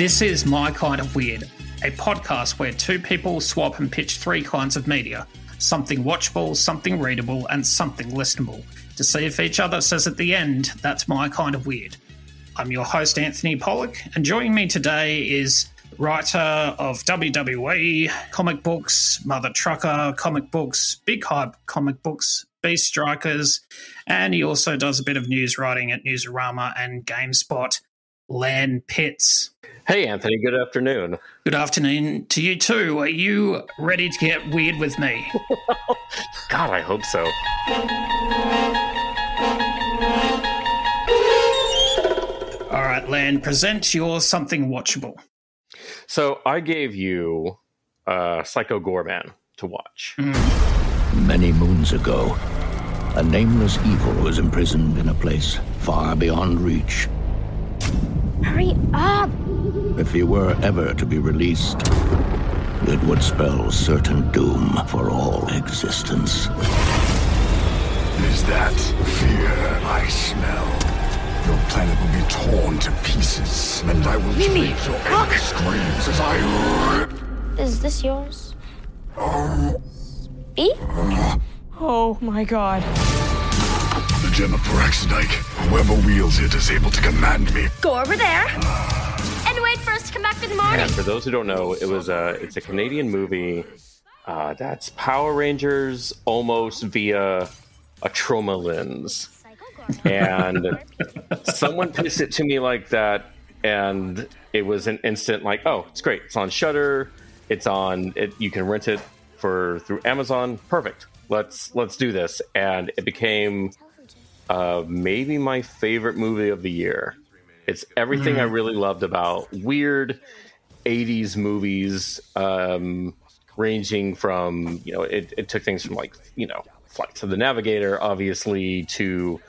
This is My Kind of Weird, a podcast where two people swap and pitch three kinds of media something watchable, something readable, and something listenable to see if each other says at the end, that's my kind of weird. I'm your host, Anthony Pollock, and joining me today is writer of WWE, comic books, Mother Trucker, comic books, Big Hype comic books, Beast Strikers, and he also does a bit of news writing at Newsarama and GameSpot. Lan Pitts. Hey, Anthony. Good afternoon. Good afternoon to you too. Are you ready to get weird with me? God, I hope so. All right, Lan, present your something watchable. So I gave you uh, Psycho Goreman to watch. Many moons ago, a nameless evil was imprisoned in a place far beyond reach. Hurry up! If he were ever to be released, it would spell certain doom for all existence. Is that fear I smell? Your planet will be torn to pieces, and I will Mimi, trade your look! screams as I rip. Is this yours? Oh. B? Uh. Oh my god. The gem of Paraxidike. Whoever wields it is able to command me. Go over there. And wait for us to come back in the morning. And for those who don't know, it was a it's a Canadian movie uh, that's Power Rangers almost via a Troma lens. And someone pitched it to me like that, and it was an instant like, oh, it's great. It's on Shudder. It's on. It, you can rent it for through Amazon. Perfect. Let's let's do this. And it became uh, maybe my favorite movie of the year. It's everything I really loved about weird '80s movies, um, ranging from you know it, it took things from like you know Flight to the Navigator, obviously, to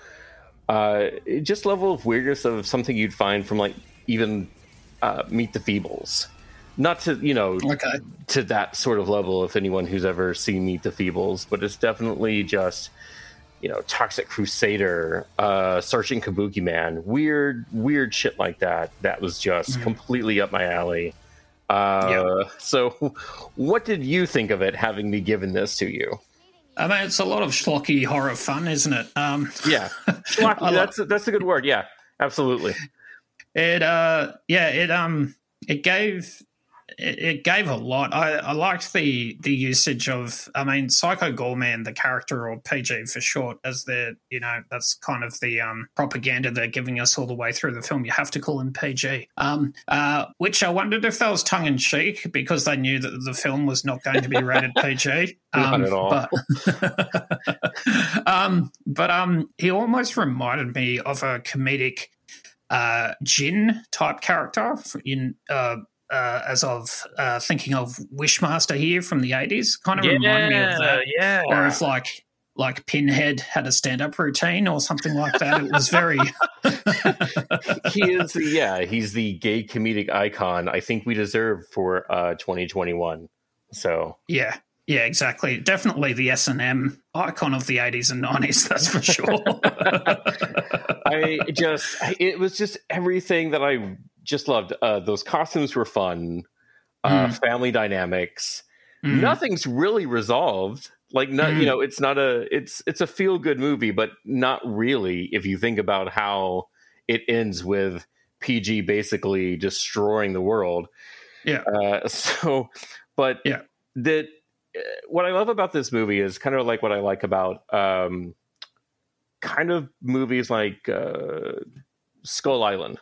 uh, just level of weirdness of something you'd find from like even uh, Meet the Feebles. Not to you know Okay. to that sort of level. If anyone who's ever seen Meet the Feebles, but it's definitely just you know Toxic Crusader, uh, Sergeant Kabuki Man, weird weird shit like that. That was just completely up my alley. Uh, So, what did you think of it? Having me given this to you? I mean, it's a lot of schlocky horror fun, isn't it? Um, Yeah, Schlocky, that's that's a good word. Yeah, absolutely. It uh yeah, it um it gave it, gave a lot. I, I liked the the usage of I mean Psycho Goreman, the character or PG for short, as the you know, that's kind of the um propaganda they're giving us all the way through the film. You have to call him PG. Um uh which I wondered if that was tongue in cheek because they knew that the film was not going to be rated PG. Not Um, at all. But, um, but um, he almost reminded me of a comedic uh, Djinn type character in uh, uh, as of uh, thinking of Wishmaster here from the eighties. Kind of remind me of that. yeah. Or if like like Pinhead had a stand up routine or something like that. It was very he is the yeah he's the gay comedic icon i think we deserve for uh 2021 so yeah. Yeah, exactly. Definitely the S and M icon of the eighties and nineties. That's for sure. i just it was just everything that i just loved uh those costumes were fun uh Mm. family dynamics Mm. nothing's really resolved like not you Mm. know it's not a it's it's a feel good movie but not really if you think about how it ends with pg basically destroying the world Yeah. uh so but Yeah. that uh, what i love about this movie is kind of like what i like about um kind of movies like uh skull island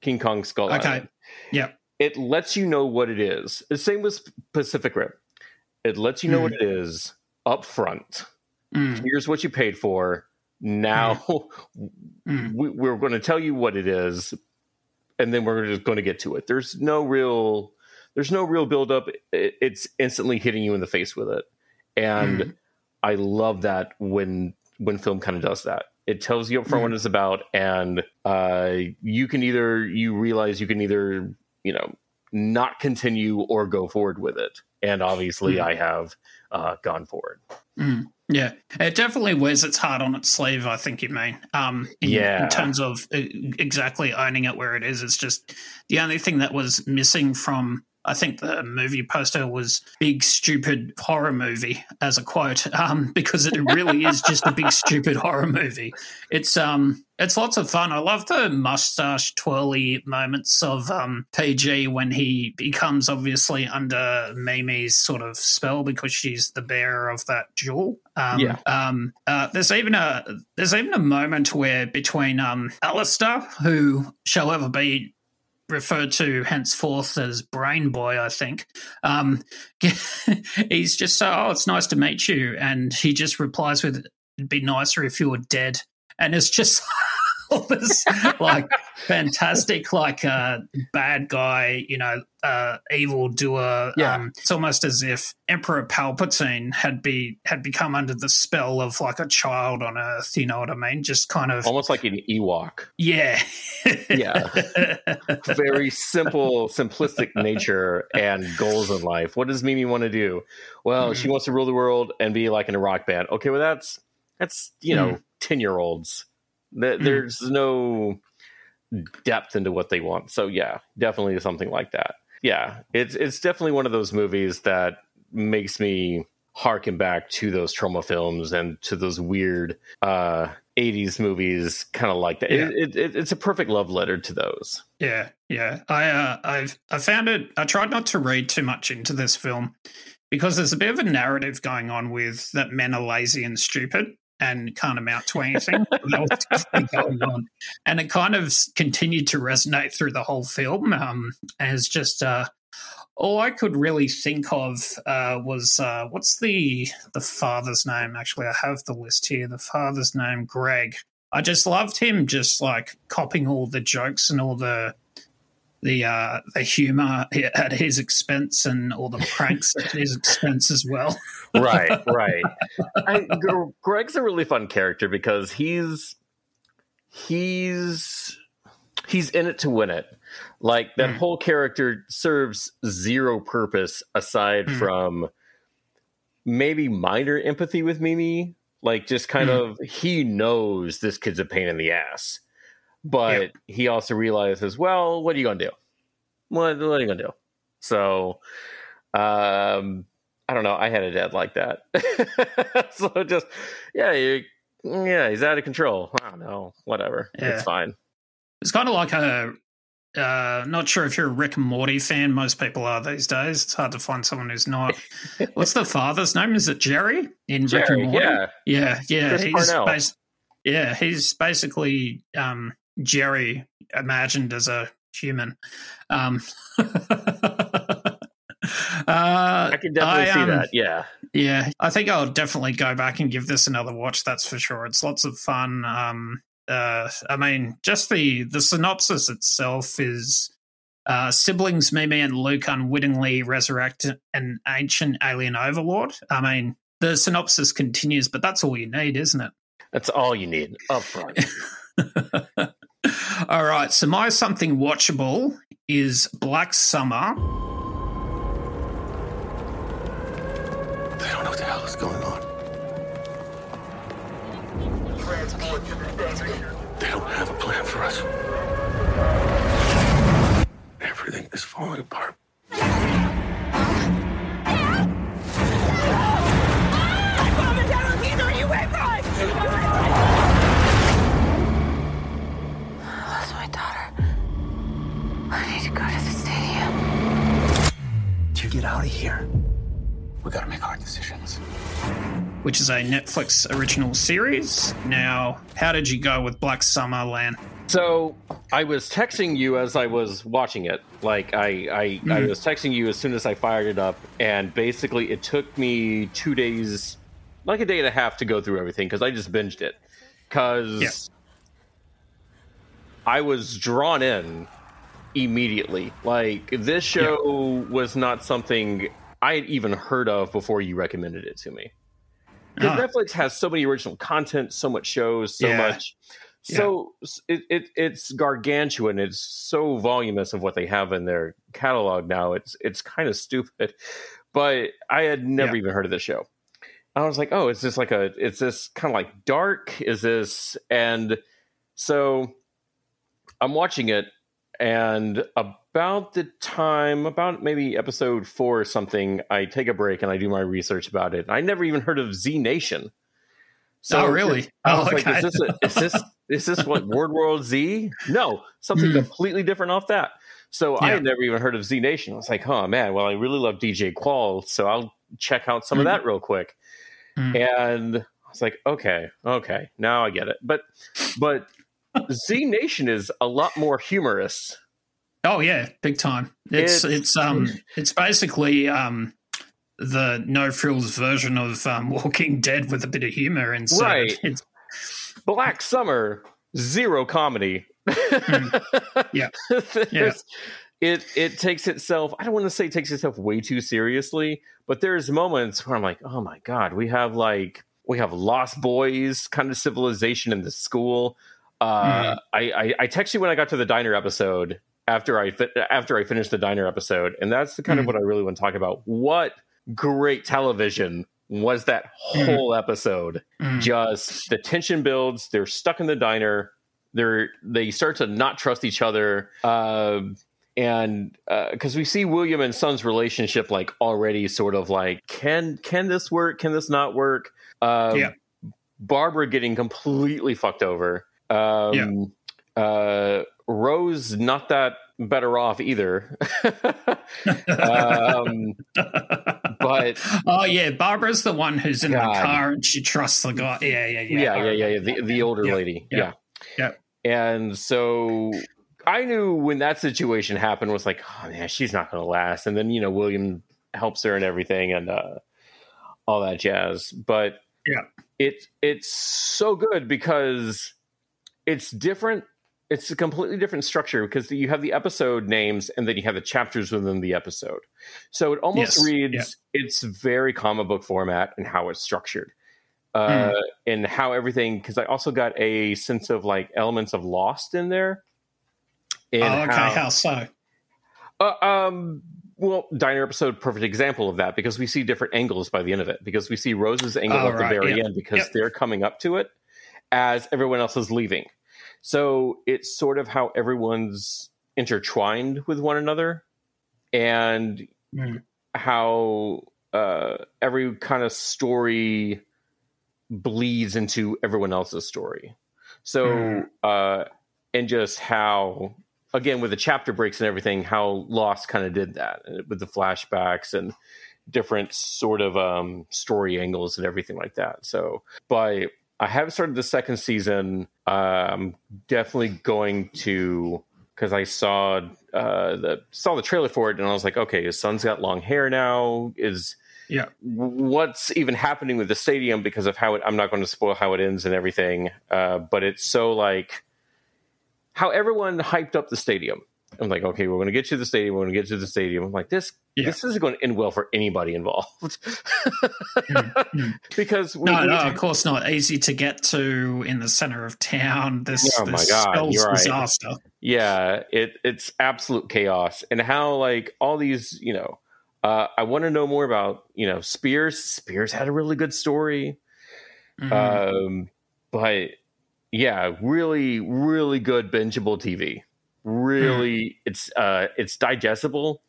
king kong skull Okay. island Yep. it lets you know what it is. The same with Pacific Rim. It lets you know mm. what it is up front. Mm. Here's what you paid for. Now mm. we, are going to tell you what it is, and then we're just going to get to it. There's no real, there's no real build up. it's instantly hitting you in the face with it, and mm. I love that when when film kind of does that. It tells you up front what it's about, and uh, you can either you realize you can either you know not continue or go forward with it. And obviously, mm. I have uh, gone forward. Mm. Yeah, it definitely wears its heart on its sleeve. I think you mean, um, in, yeah, in terms of uh, exactly owning it where it is. It's just the only thing that was missing from I think the movie poster was big stupid horror movie as a quote um, because it really is just a big stupid horror movie. It's um it's lots of fun. I love the mustache twirly moments of um, PG when he becomes obviously under Mimi's sort of spell because she's the bearer of that jewel. Um, yeah. Um, uh, there's even a there's even a moment where between um, Alistair, who shall ever be referred to henceforth as Brain Boy, I think. Um, he's just so, oh, it's nice to meet you. And he just replies with, it'd be nicer if you were dead. And it's just all this like fantastic, like uh, bad guy, you know, uh, evil doer. Yeah. Um, it's almost as if Emperor Palpatine had be had become under the spell of like a child on Earth. You know what I mean? Just kind of almost like an Ewok. Yeah, yeah. Very simple, simplistic nature and goals in life. What does Mimi want to do? Well, mm. she wants to rule the world and be like in a rock band. Okay, well that's that's you know mm. ten year olds. There's mm. no depth into what they want. So yeah, definitely something like that. Yeah, it's it's definitely one of those movies that makes me harken back to those Troma films and to those weird uh 80s movies kind of like that yeah. it, it, it's a perfect love letter to those yeah yeah i uh i've i found it i tried not to read too much into this film because there's a bit of a narrative going on with that men are lazy and stupid and can't amount to anything. going on. And it kind of continued to resonate through the whole film um, as just uh, all I could really think of uh, was uh, what's the the father's name? Actually, I have the list here. The father's name, Greg. I just loved him, just like copying all the jokes and all the the uh, the humor at his expense and all the pranks at his expense as well. right, right. I, Greg's a really fun character because he's he's he's in it to win it. Like that mm. whole character serves zero purpose aside mm. from maybe minor empathy with Mimi. Like just kind mm. of he knows this kid's a pain in the ass but yep. he also realizes, well, what are you going to do? What, what are you going to do? So, um, I don't know. I had a dad like that. so just, yeah, you, yeah, he's out of control. I don't know. Whatever. Yeah. It's fine. It's kind of like a, uh, not sure if you're a Rick and Morty fan. Most people are these days. It's hard to find someone who's not. What's the father's name? Is it Jerry in Jerry, Rick and Morty? Yeah, yeah, yeah. Chris he's bas- yeah, he's basically um, Jerry imagined as a human. Um, uh, I can definitely I, see um, that. Yeah. Yeah. I think I'll definitely go back and give this another watch. That's for sure. It's lots of fun. Um, uh, I mean, just the, the synopsis itself is uh, siblings Mimi and Luke unwittingly resurrect an ancient alien overlord. I mean, the synopsis continues, but that's all you need, isn't it? That's all you need up front. All right. So my something watchable is Black Summer. They don't know what the hell is going on. They don't have a plan for us. Everything is falling apart. Out of here. We gotta make hard decisions. which is a Netflix original series. Now, how did you go with Black Summer Lan? So I was texting you as I was watching it. Like I, I, I Mhm. was texting you as soon as I fired it up, and basically it took me two days, like a day and a half, to go through everything because I just binged it. Because Yeah. I was drawn in immediately. Like this show was not something I had even heard of before you recommended it to me. Because Ah. Netflix has so many original content, so much shows, so Yeah. much. So it, it it's gargantuan. It's so voluminous of what they have in their catalog now. It's it's kind of stupid. But I had never Yeah. even heard of the show. I was like, oh, is this like a? Is this kind of like dark? Is this? And so I'm watching it, and about the time, about maybe episode four or something, I take a break and I do my research about it. I never even heard of Z Nation. Oh, really? I Oh, was like, okay. is this, a, is this is this what World War Z? No, something Hmm. completely different off that. So I had never even heard of Z Nation. I was like, oh man, well I really love DJ Qualls, so I'll check out some of Hmm. that real quick. Hmm. And I was like, okay, okay, now I get it. But but Z Nation is a lot more humorous. Oh yeah, big time. It's It- it's um it's basically um the no frills version of um, Walking Dead with a bit of humor inside. Right. It's, Black Summer, zero comedy. Yeah. There's- It it takes itself. I don't want to say it takes itself way too seriously, but there's moments where I'm like, oh my god, we have like we have Lost Boys kind of civilization in the school. Uh, I, I I text you when I got to the diner episode after I fi- after I finished the diner episode, and that's the kind of Mhm. what I really want to talk about. What great television was that whole episode? Mm. just the tension builds they're stuck in the diner they're they start to not trust each other um and because we see william and son's relationship like already sort of like can can this work can this not work um Yeah. barbara getting completely fucked over um uh rose not that better off either um but oh yeah, Barbara's the one who's in God. the car and she trusts the guy. Yeah, yeah, yeah. yeah, yeah, yeah, yeah. The, the older Yeah, lady. yeah, Yeah. yeah. And so I knew when that situation happened was like, oh man, she's not going to last. And then, you know, William helps her and everything and uh, all that jazz. But Yeah. it, it's so good because it's different. It's a completely different structure because you have the episode names and then you have the chapters within the episode. So it almost Yes, reads, it's very comic book format and how it's structured uh, and how everything because I also got a sense of like elements of Lost in there. And Oh, okay. How, so? uh, um, well, diner episode, perfect example of that because we see different angles by the end of it because we see Rose's angle Oh, at the very yep, end because yep. they're coming up to it as everyone else is leaving. So it's sort of how everyone's intertwined with one another and Mm. how uh, every kind of story bleeds into everyone else's story. So, Mhm. uh, and just how, again, with the chapter breaks and everything, how Lost kind of did that with the flashbacks and different sort of um, story angles and everything like that. So, but I haven't started the second season. I'm definitely going to because I saw uh, the saw the trailer for it and I was like, okay, his son's got long hair now. Is Yeah. what's even happening with the stadium because of how it, I'm not going to spoil how it ends and everything. Uh, but it's so like how everyone hyped up the stadium. I'm like, okay, we're going to get to the stadium. We're going to get to the stadium. I'm like, this Yeah. this isn't going to end well for anybody involved mm. because we, No, we- no, of course not. Easy to get to in the center of town. This, Oh my God, spells you're right. disaster. yeah it it's absolute chaos and how like all these you know uh i want to know more about you know spears spears had a really good story Mhm. um but yeah really really good bingeable tv really it's uh it's digestible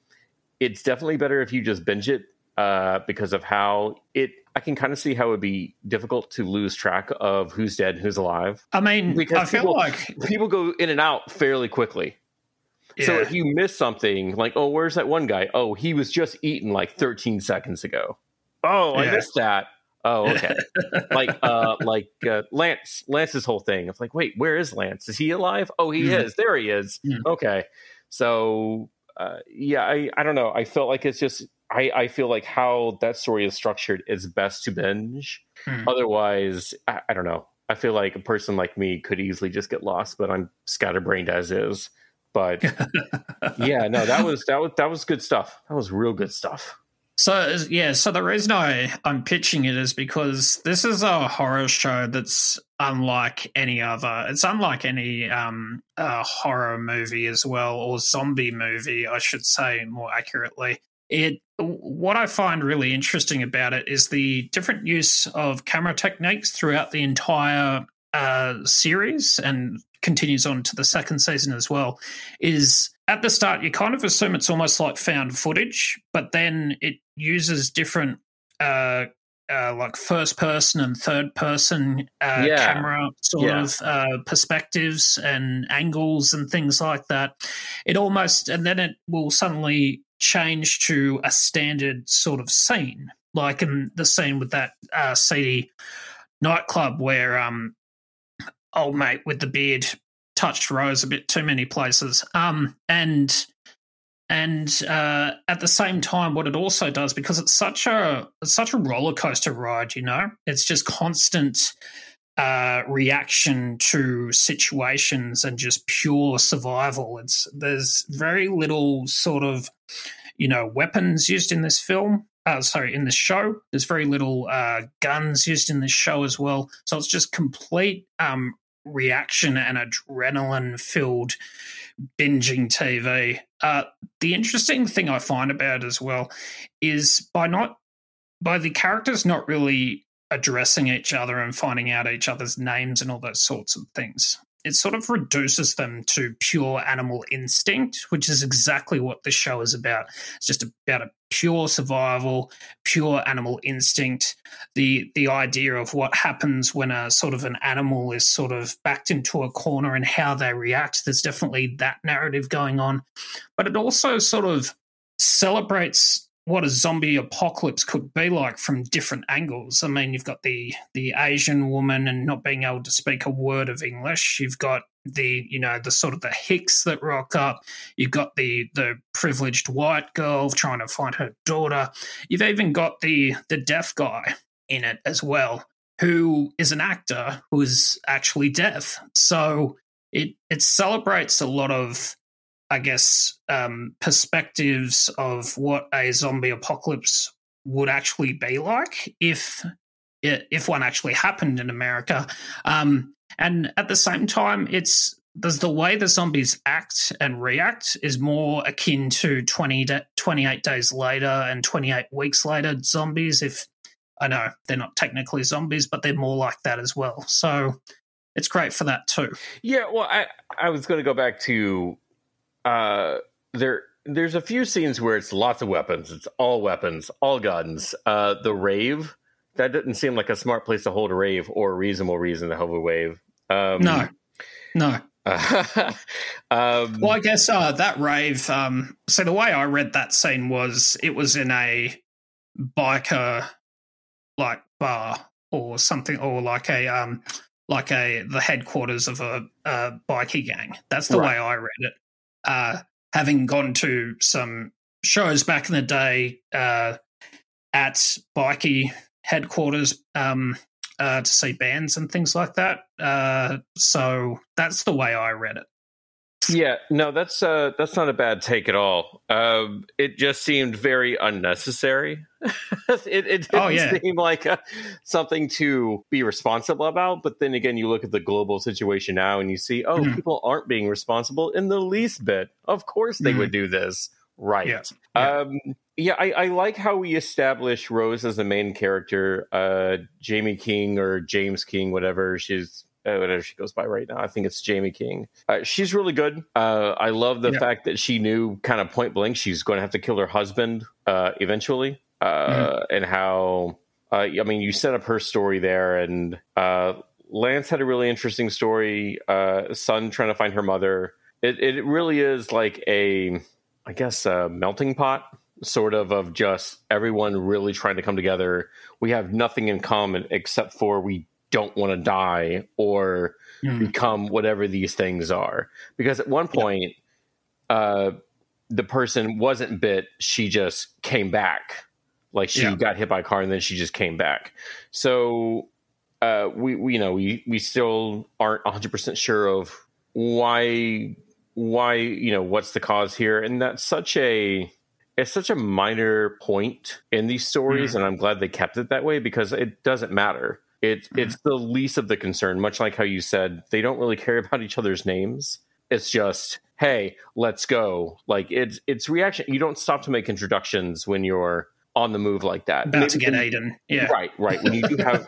it's definitely better if you just binge it uh because of how it i can kind of see how it would be difficult to lose track of who's dead and who's alive I mean, because I feel people- like people go in and out fairly quickly so if you miss something, like, oh, where's that one guy? Oh, he was just eaten like 13 seconds ago. Oh, I missed that. Oh, okay. like, uh, like uh, Lance, Lance's whole thing. It's like, wait, where is Lance? Is he alive? Oh, he Mhm. is. There he is. Mhm. Okay. So, uh, yeah, I, I don't know. I felt like it's just, I, I feel like how that story is structured is best to binge. Mhm. Otherwise, I, I don't know. I feel like a person like me could easily just get lost, but I'm scatterbrained as is. But yeah, no, that was that was that was good stuff. That was real good stuff. So yeah, so the reason I I'm pitching it is because this is a horror show that's unlike any other. It's unlike any um uh, horror movie as well, or zombie movie, I should say more accurately. It what I find really interesting about it is the different use of camera techniques throughout the entire uh, series and continues on to the second season as well. Is at the start you kind of assume it's almost like found footage, but then it uses different uh, uh, like first person and third person uh, Yeah. camera sort Yeah. of uh, perspectives and angles and things like that. It almost and then it will suddenly change to a standard sort of scene, like in the scene with that uh, seedy nightclub where um old mate with the beard touched Rose a bit too many places. Um, and and uh, at the same time, what it also does because it's such a it's such a roller coaster ride, you know, it's just constant uh, reaction to situations and just pure survival. It's there's very little sort of you know weapons used in this film. Uh, sorry, in this show, there's very little uh, guns used in this show as well. So it's just complete um, reaction and adrenaline filled binging TV. Uh, the interesting thing I find about as well is by not by the characters not really addressing each other and finding out each other's names and all those sorts of things. It sort of reduces them to pure animal instinct, which is exactly what the show is about. It's just about a pure survival, pure animal instinct. The the idea of what happens when a sort of an animal is sort of backed into a corner and how they react. There's definitely that narrative going on, but it also sort of celebrates what a zombie apocalypse could be like from different angles. I mean, you've got the the Asian woman and not being able to speak a word of English. You've got the you know the sort of the hicks that rock up. You've got the the privileged white girl trying to find her daughter. You've even got the the deaf guy in it as well, who is an actor who is actually deaf. So it it celebrates a lot of I guess, um, perspectives of what a zombie apocalypse would actually be like if if one actually happened in America. Um, and at the same time, it's there's the way the zombies act and react is more akin to 20 da 28 days later and 28 weeks later zombies. If I know they're not technically zombies, but they're more like that as well. So it's great for that too. Yeah, well, I I was going to go back to uh there there's a few scenes where it's lots of weapons. It's all weapons, all guns. Uh the rave that didn't seem like a smart place to hold a rave or a reasonable reason to hold a wave. Um, No, no. um, Well, I guess uh, that rave. Um, so the way I read that scene was it was in a biker like bar or something, or like a um, like a the headquarters of a, a bikie gang. That's the Right. way I read it. Uh, having gone to some shows back in the day uh, at bikie headquarters um, uh, to see bands and things like that. Uh, so that's the way I read it. Yeah, no, that's uh, that's not a bad take at all. Um, it just seemed very unnecessary. it, it didn't Oh, yeah. seem like uh, something to be responsible about. But then again, you look at the global situation now, and you see, oh, Mhm. people aren't being responsible in the least bit. Of course, they Mhm. would do this, right? Yeah, yeah. Um, yeah, I, I like how we establish Rose as the main character. Uh, Jaime King or James King, whatever she's whatever she goes by right now. I think it's Jaime King. Uh, she's really good. Uh, I love the Yeah. fact that she knew kind of point blank she's going to have to kill her husband uh, eventually, uh, Mm-hmm. and how. Uh, I mean, you set up her story there, and uh, Lance had a really interesting story. Uh, son trying to find her mother. It it really is like a, I guess, a melting pot sort of of just everyone really trying to come together. We have nothing in common except for we don't want to die or mm. become whatever these things are. Because at one point, yeah. uh, the person wasn't bit; she just came back. Like she yeah. got hit by a car and then she just came back. So uh, we, we, you know, we we still aren't 100 percent sure of why why you know what's the cause here, and that's such a it's such a minor point in these stories, mm-hmm. and I'm glad they kept it that way because it doesn't matter. It, mm-hmm. It's the least of the concern, much like how you said they don't really care about each other's names. It's just, hey, let's go. Like it's it's reaction. You don't stop to make introductions when you're on the move like that. About Maybe to get Aiden. Yeah. Right, right. When you do have,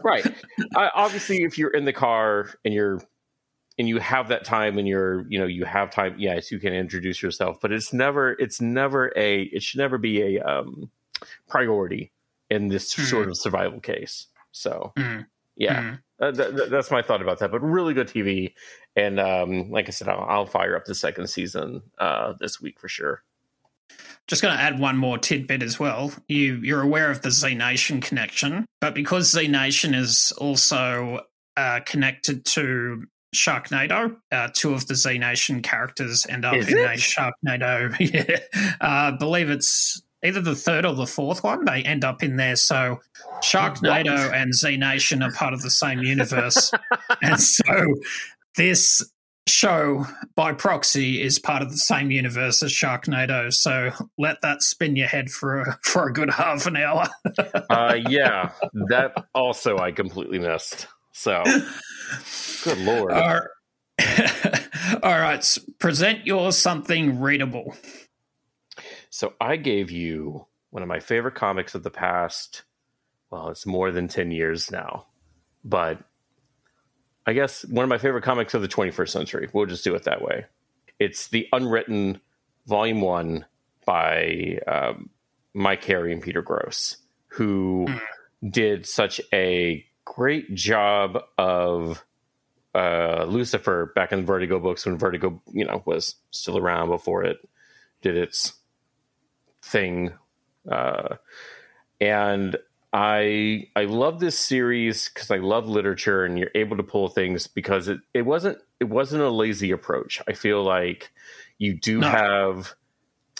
right. Uh, obviously, if you're in the car and you're and you have that time and you're you know you have time yes you can introduce yourself but it's never it's never a it should never be a um priority in this mm. sort of survival case so mm. yeah mm. Th- th- that's my thought about that but really good tv and um like i said i'll, I'll fire up the second season uh this week for sure just going to add one more tidbit as well. You you're aware of the Z Nation connection, but because Z Nation is also uh, connected to Sharknado. Uh, two of the Z Nation characters end up Is in it? a Sharknado. yeah, uh, I believe it's either the third or the fourth one. They end up in there. So Sharknado what? and Z Nation are part of the same universe, and so this show by proxy is part of the same universe as Sharknado. So let that spin your head for a, for a good half an hour. uh, yeah, that also I completely missed. So Good lord. All right. All right. Present your something readable. So I gave you one of my favorite comics of the past. Well, it's more than 10 years now. But I guess one of my favorite comics of the 21st century. We'll just do it that way. It's the Unwritten Volume 1 by um, Mike Carey and Peter Gross, who mm. did such a great job of uh, Lucifer back in Vertigo books when Vertigo, you know, was still around before it did its thing. Uh, and I I love this series because I love literature and you're able to pull things because it, it wasn't it wasn't a lazy approach. I feel like you do no. have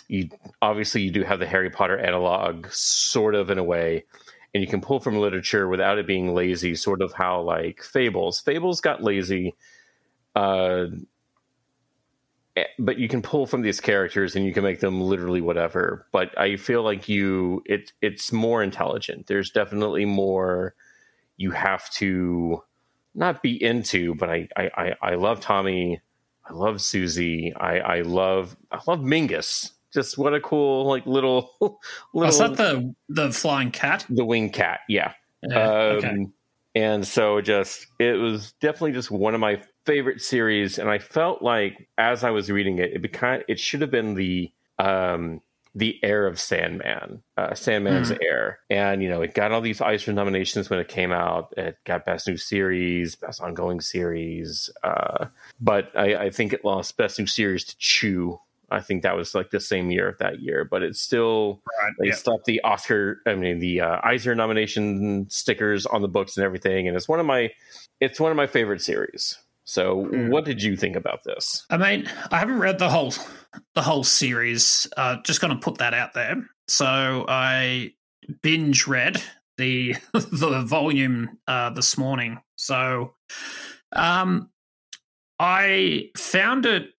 you obviously you do have the Harry Potter analog sort of in a way, and you can pull from literature without it being lazy sort of how like fables fables got lazy uh but you can pull from these characters and you can make them literally whatever but i feel like you it it's more intelligent there's definitely more you have to not be into but i i i love tommy i love susie i i love i love mingus just what a cool like little little. Was that the the flying cat? The winged cat, yeah. yeah um, okay. And so just it was definitely just one of my favorite series, and I felt like as I was reading it, it became it should have been the um the heir of Sandman, uh, Sandman's mm. heir. And, you know, it got all these Eisner nominations when it came out. It got Best New Series, Best Ongoing Series. Uh, but I, I, think it lost Best New Series to Chew I think that was like the same year of that year, but it's still right, they yeah. stopped the Oscar, I mean the uh, Eisner nomination stickers on the books and everything, and it's one of my it's one of my favorite series. So, mm. what did you think about this? I mean, I haven't read the whole the whole series. Uh, just going to put that out there. So, I binge read the the volume uh, this morning. So, um, I found it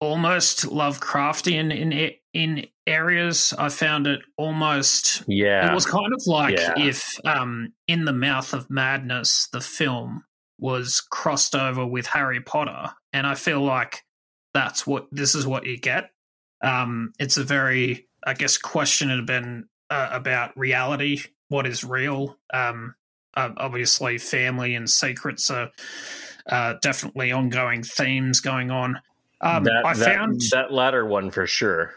almost Lovecraftian in in areas. I found it almost yeah. It was kind of like yeah. if um, in the Mouth of Madness, the film was crossed over with Harry Potter, and I feel like that's what this is what you get. Um, it's a very, I guess, question had been uh, about reality, what is real. Um, uh, obviously, family and secrets are uh, definitely ongoing themes going on. Um, that, I that, found that latter one for sure.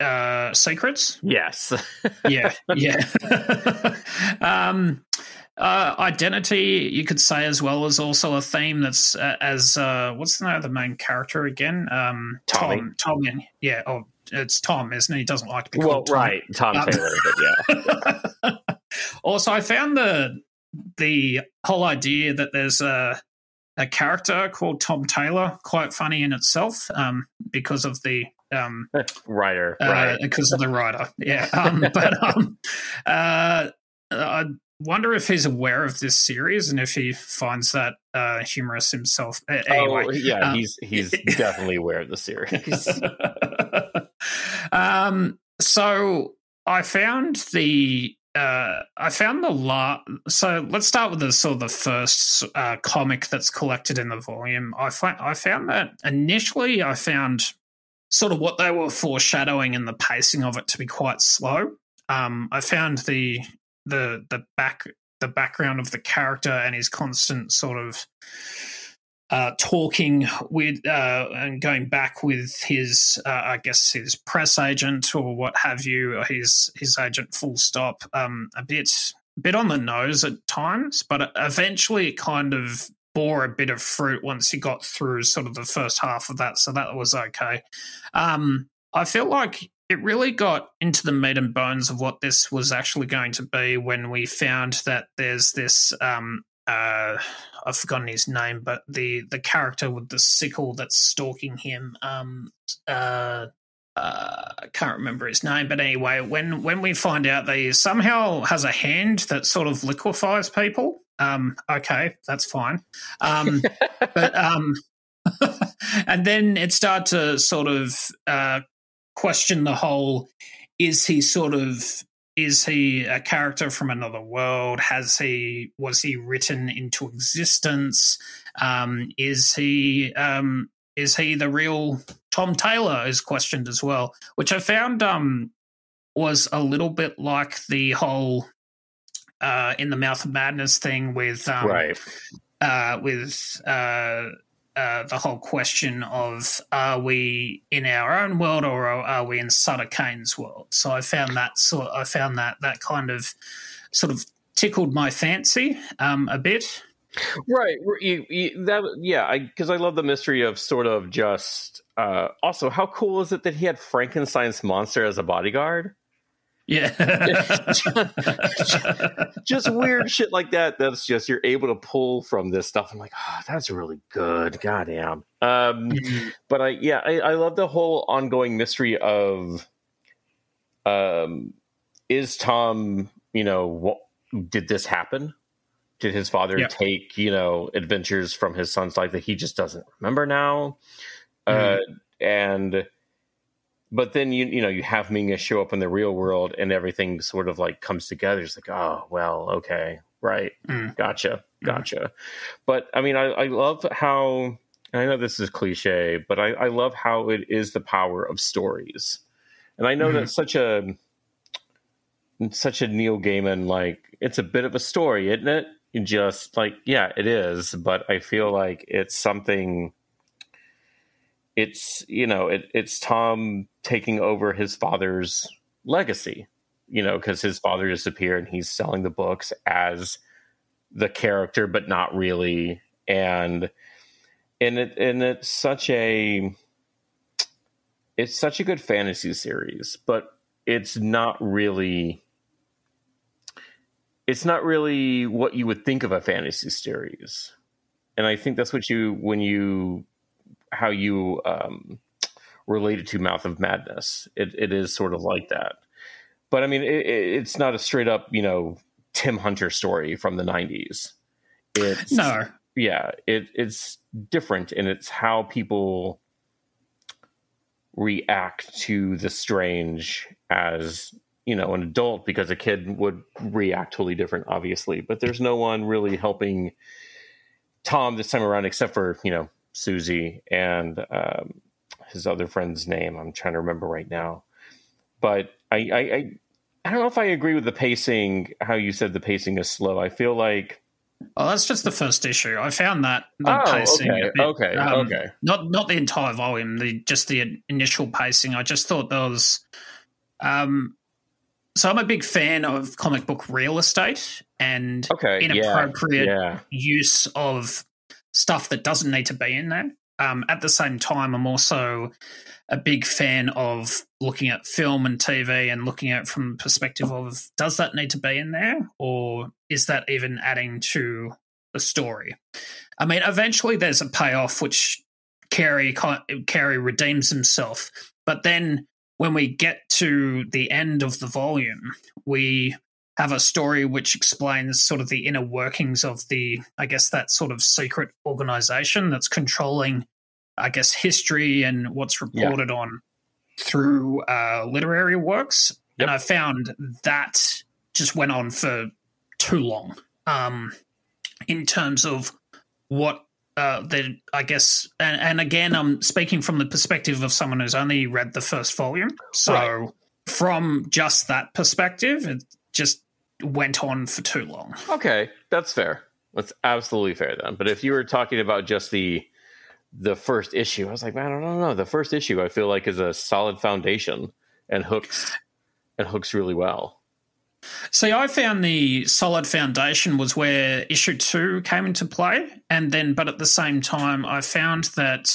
Uh, secrets. Yes. yeah. Yeah. um, uh, identity, you could say, as well, is also a theme that's uh, as uh, what's the name of the main character again? Um, Tommy. Tom. Tommy. Yeah. Oh, it's Tom, isn't he? He doesn't like to be Well, called Tom. right, Tom Um, Taylor, but yeah. also, I found the the whole idea that there's a a character called Tom Taylor quite funny in itself, um, because of the um, Writer, uh, right. because of the writer. Yeah, um, but um, uh, I wonder if he's aware of this series and if he finds that uh, humorous himself. Uh, Anyway, oh, yeah, um, he's he's definitely aware of the series. um, so I found the uh, I found the la- so let's start with the sort of the first uh, comic that's collected in the volume. I find I found that initially I found sort of what they were foreshadowing and the pacing of it to be quite slow. Um, I found the the the back the background of the character and his constant sort of uh, talking with uh, and going back with his, uh, I guess, his press agent or what have you, his his agent, full stop, um, a bit bit on the nose at times, but eventually it kind of bore a bit of fruit once he got through sort of the first half of that, so that was okay. Um, I feel like it really got into the meat and bones of what this was actually going to be when we found that there's this um, uh, I've forgotten his name, but the the character with the sickle that's stalking him. Um, uh, uh, I can't remember his name, but anyway, when when we find out that he somehow has a hand that sort of liquefies people, um, okay, that's fine. Um, but um, and then it started to sort of uh, question the whole: is he sort of is he a character from another world? Has he was he written into existence? Um, is he um, is he the real Tom Taylor? Is questioned as well, which I found um, was a little bit like the whole uh, in the mouth of madness thing with um, right. uh, with uh, uh, the whole question of are we in our own world or are we in Sutter Cane's world? So I found that sort. I found that that kind of sort of tickled my fancy um, a bit. Right. You, you, that yeah, because I, I love the mystery of sort of just. Uh, also, how cool is it that he had Frankenstein's monster as a bodyguard? Yeah, just weird shit like that. That's just you're able to pull from this stuff. I'm like, oh, that's really good. Goddamn. Um, but I yeah, I, I love the whole ongoing mystery of, um, is Tom? You know, what did this happen? Did his father take you know adventures from his son's life that he just doesn't remember now? Uh, and but then you you know you have Minga show up in the real world and everything sort of like comes together. It's like oh well okay right Mm. gotcha gotcha. But I mean I, I love how I know this is cliche, but I, I love how it is the power of stories, and I know that's such a such a Neil Gaiman like it's a bit of a story, isn't it? Just like yeah, it is, but I feel like it's something it's you know it, it's tom taking over his father's legacy you know because his father disappeared and he's selling the books as the character but not really. And and it and it's such a it's such a good fantasy series but it's not really it's not really what you would think of a fantasy series. And i think that's what you when you how you um, relate it to Mouth of Madness. It, it is sort of like that, but I mean, it, it- it's not a straight up, you know, Tim Hunter story from the '90s. It's no, yeah, it, it's different, and it's how people react to the strange as you know an adult because a kid would react totally different obviously but there's no one really helping tom this time around except for you know susie and um, his other friend's name i'm trying to remember right now but I, I i i don't know if i agree with the pacing how you said the pacing is slow i feel like well, that's just the first issue. I found that the Oh, pacing. okay, bit, okay, um, okay. Not not the entire volume. The just the initial pacing. I just thought there was. Um, so I'm a big fan of comic book real estate and okay yeah, inappropriate yeah use of stuff that doesn't need to be in there. Um, at the same time, I'm also a big fan of looking at film and TV and looking at from the perspective of does that need to be in there or is that even adding to the story? I mean, eventually there's a payoff which Carey Carey redeems himself, but then when we get to the end of the volume, we have a story which explains sort of the inner workings of the, I guess, that sort of secret organization that's controlling, I guess, history and what's reported yeah. on through uh, literary works. Yep. And I found that just went on for too long um, in terms of what uh, that I guess, and, and, again, I'm speaking from the perspective of someone who's only read the first volume. So, right. from just that perspective, it just went on for too long. Okay, that's fair. That's absolutely fair then. But if you were talking about just the the first issue, I was like, man, I don't know. The first issue I feel like is a solid foundation and hooks and hooks really well. See, I found the solid foundation was where issue two came into play, and then, but at the same time, I found that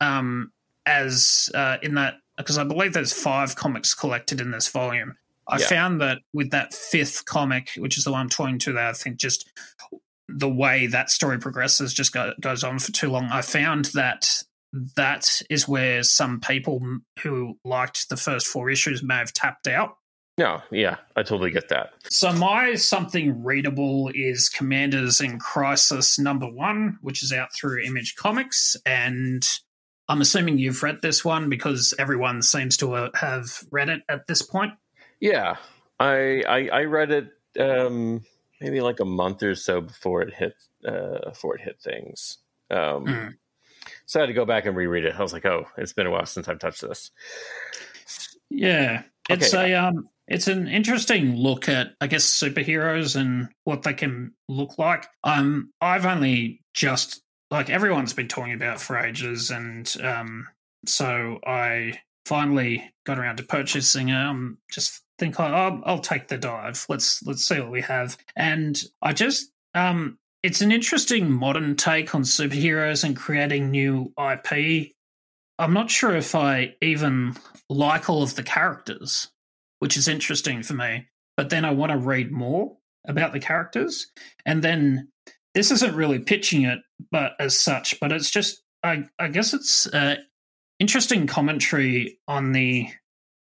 um, as uh, in that because I believe there's five comics collected in this volume. I yeah. found that with that fifth comic, which is the one I'm talking to, that I think just the way that story progresses just go, goes on for too long. I found that that is where some people who liked the first four issues may have tapped out no, yeah, I totally get that. So my something readable is Commanders in Crisis number one, which is out through Image Comics, and I'm assuming you've read this one because everyone seems to uh, have read it at this point. Yeah, I I, I read it um, maybe like a month or so before it hit uh, before it hit things. Um, mm. So I had to go back and reread it. I was like, oh, it's been a while since I've touched this. Yeah, it's okay. a um, it's an interesting look at, I guess, superheroes and what they can look like. Um, I've only just like everyone's been talking about for ages, and um, so I finally got around to purchasing it. I'm just think I'll, I'll take the dive. Let's let's see what we have, and I just um, it's an interesting modern take on superheroes and creating new IP. I'm not sure if I even like all of the characters which is interesting for me. But then I want to read more about the characters. And then this isn't really pitching it, but as such, but it's just, I, I guess it's uh, interesting commentary on the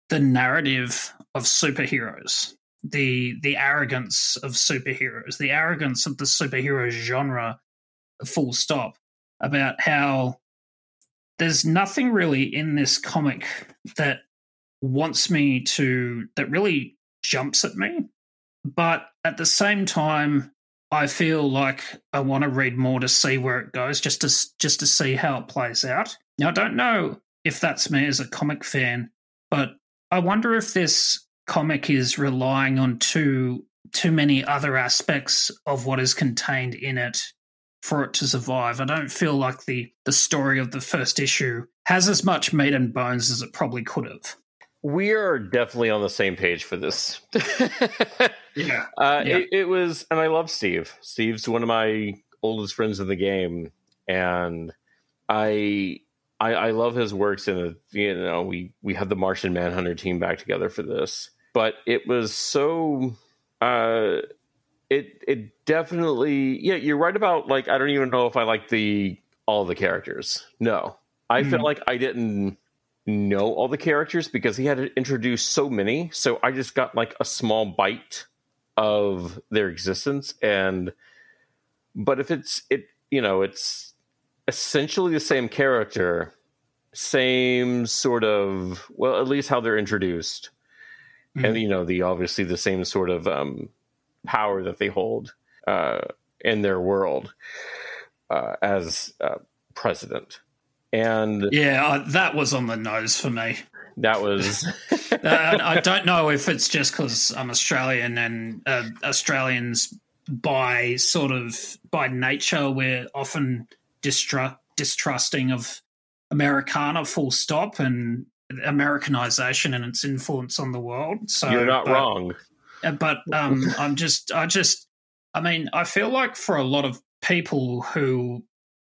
the narrative of superheroes, the the arrogance of superheroes, the arrogance of the superhero genre, full stop, about how there's nothing really in this comic that wants me to that really jumps at me. But at the same time i feel like i want to read more to see where it goes just to just to see how it plays out. Now i don't know if that's me as a comic fan but i wonder if this comic is relying on too too many other aspects of what is contained in it for it to survive i don't feel like the the story of the first issue has as much meat and bones as it probably could have we are definitely on the same page for this. yeah. Uh, yeah. It, it, was, and I love Steve. Steve's one of my oldest friends in the game, and I, I, I love his works. And you know, we we had the Martian Manhunter team back together for this, but it was so. Uh, it it definitely yeah you're right about like I don't even know if I like the all the characters. No, I mm. feel like I didn't know all the characters because he had to introduce so many. So I just got like a small bite of their existence and but if it's it you know, it's essentially the same character, same sort of well, at least how they're introduced. Mm-hmm. And you know, the obviously the same sort of um power that they hold uh in their world uh as uh, president and yeah, that was on the nose for me. That was. uh, I don't know if it's just because I'm Australian and uh, Australians, by sort of by nature, we're often distru- distrusting of Americana, full stop, and Americanization and its influence on the world. So you're not but, wrong. Uh, but um, I'm just, I just, I mean, I feel like for a lot of people who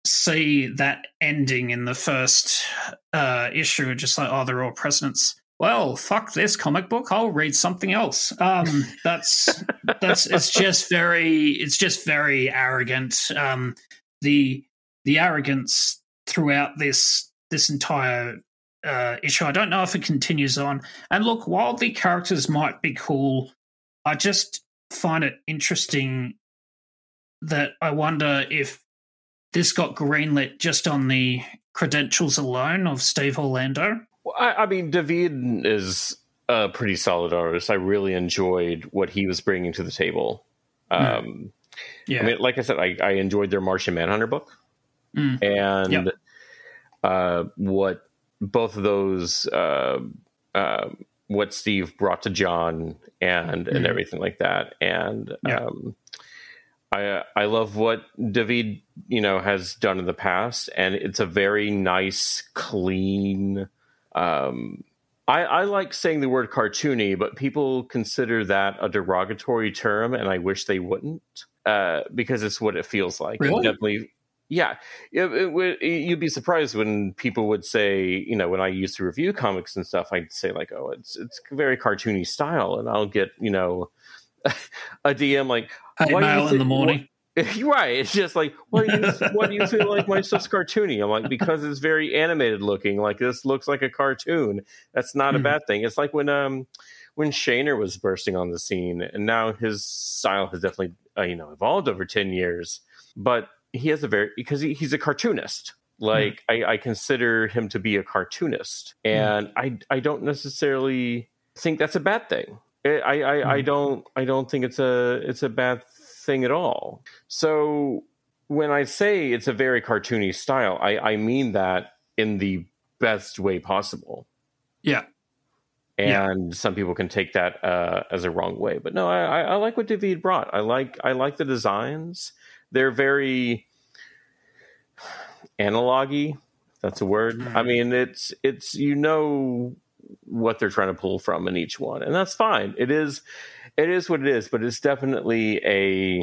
see that ending in the first uh, issue, just like, oh, they're all presidents. Well, fuck this comic book. I'll read something else. Um, that's that's it's just very it's just very arrogant. Um, the the arrogance throughout this this entire uh, issue. I don't know if it continues on. And look, while the characters might be cool, I just find it interesting that I wonder if this got greenlit just on the credentials alone of Steve Orlando. Well, I, I mean, David is a pretty solid artist. I really enjoyed what he was bringing to the table. Um, Yeah. I mean, like I said, I, I enjoyed their Martian Manhunter book, Mm. and Yep. uh, what both of those, uh, uh, what Steve brought to John, and and Mhm. everything like that, and Yeah. um, I I love what David you know has done in the past, and it's a very nice, clean. Um, I, I like saying the word cartoony, but people consider that a derogatory term, and I wish they wouldn't, uh, because it's what it feels like. It Really? definitely, yeah. It, it would- you'd be surprised when people would say, you know, when I used to review comics and stuff, I'd say like, oh, it's it's very cartoony style, and I'll get you know a DM like, Hey, mail in the morning. You're right. It's just like, why do you why do you feel like my stuff's cartoony? I'm like, because it's very animated looking. Like this looks like a cartoon. That's not a Mhm. bad thing. It's like when um when Shaner was bursting on the scene, and now his style has definitely uh, you know evolved over ten years. But he has a very because he, he's a cartoonist. Hmm. Like I, I consider him to be a cartoonist, hmm. and I I don't necessarily think that's a bad thing. I I, I, I hmm. don't I don't think it's a it's a bad thing at all. So when I say it's a very cartoony style, I, I mean that in the best way possible. Yeah. Yeah. And some people can take that uh, as a wrong way, but no, I, I I like what David brought. I like I like the designs. They're very analogy. That's a word. I mean, it's it's you know what they're trying to pull from in each one, and that's fine. It is it is what it is, but it's definitely a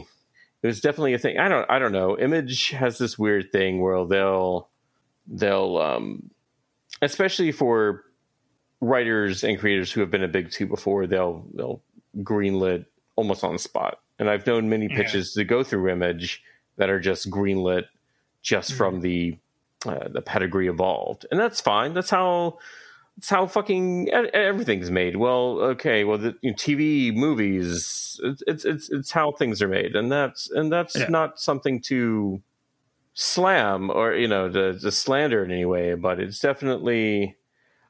it was definitely a thing. I don't I don't know. Image has this weird thing where they'll they'll um especially for writers and creators who have been a big two before, they'll they'll greenlit almost on the spot. And I've known many Yeah. pitches to go through Image that are just greenlit just from the uh, the pedigree evolved, and that's fine. That's how that's how fucking everything's made. Well, okay, well, the you know, TV, movies, it's, it's it's it's how things are made, and that's and that's Yeah. not something to slam or you know to, to slander in any way, but it's definitely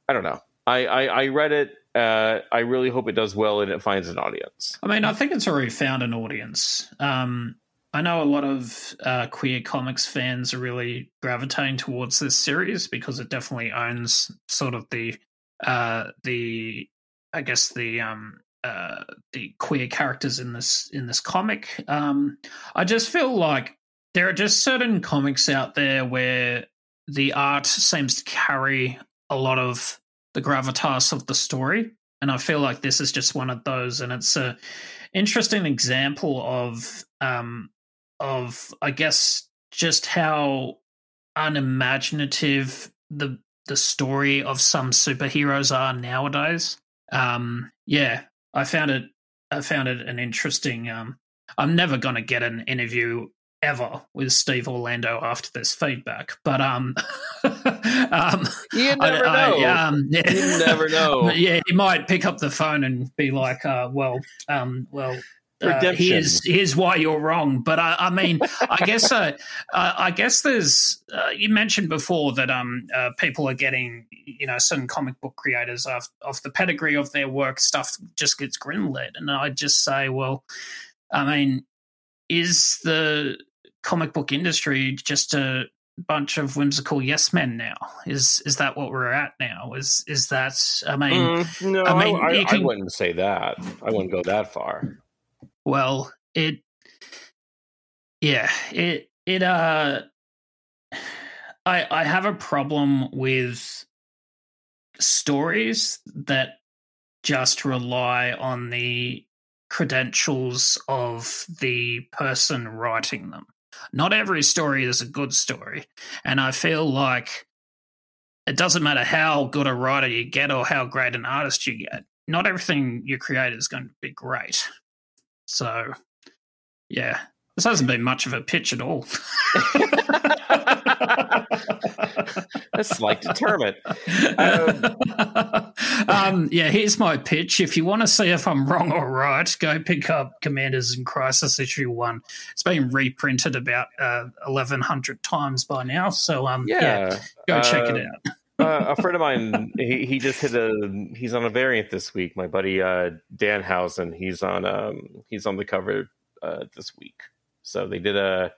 I don't know. I I, I read it. Uh, I really hope it does well and it finds an audience. I mean, I think it's already found an audience. Um, I know a lot of uh, queer comics fans are really gravitating towards this series because it definitely owns sort of the uh, the I guess the um, uh, the queer characters in this in this comic. Um, I just feel like there are just certain comics out there where the art seems to carry a lot of the gravitas of the story. And i feel like this is just one of those and it's a interesting example of um of i guess just how unimaginative the the story of some superheroes are nowadays. Um yeah i found it i found it an interesting um i'm never going to get an interview ever with steve orlando after this feedback but um um You I- never I- know. um, yeah. You never know. yeah, he might pick up the phone and be like, uh, "Well, um, well." Uh, here's here's why you're wrong, but I, I mean, I guess uh, uh, I guess there's uh, you mentioned before that um uh, people are getting you know certain comic book creators off off the pedigree of their work stuff just gets greenlit, and I just say, well, I mean, is the comic book industry just a bunch of whimsical yes men now? Is is that what we're at now? Is is that I mean, Mm, no, I I, mean, I, I can- wouldn't say that. I wouldn't go that far. well, it yeah, it it uh I I have a problem with stories that just rely on the credentials of the person writing them. Not every story is a good story. And I feel like it doesn't matter how good a writer you get or how great an artist you get, not everything you create is going to be great. So, yeah, this hasn't been much of a pitch at all. a like deterrent. Um, um, yeah, here's my pitch. If you want to see if I'm wrong or right, go pick up Commanders in Crisis issue one. It's been reprinted about uh, 1,100 times by now. So, um, yeah, yeah go check uh, it out. uh, a friend of mine, he, he just hit a. He's on a variant this week. My buddy uh, Danhausen, he's on um he's on the cover uh, this week. So they did a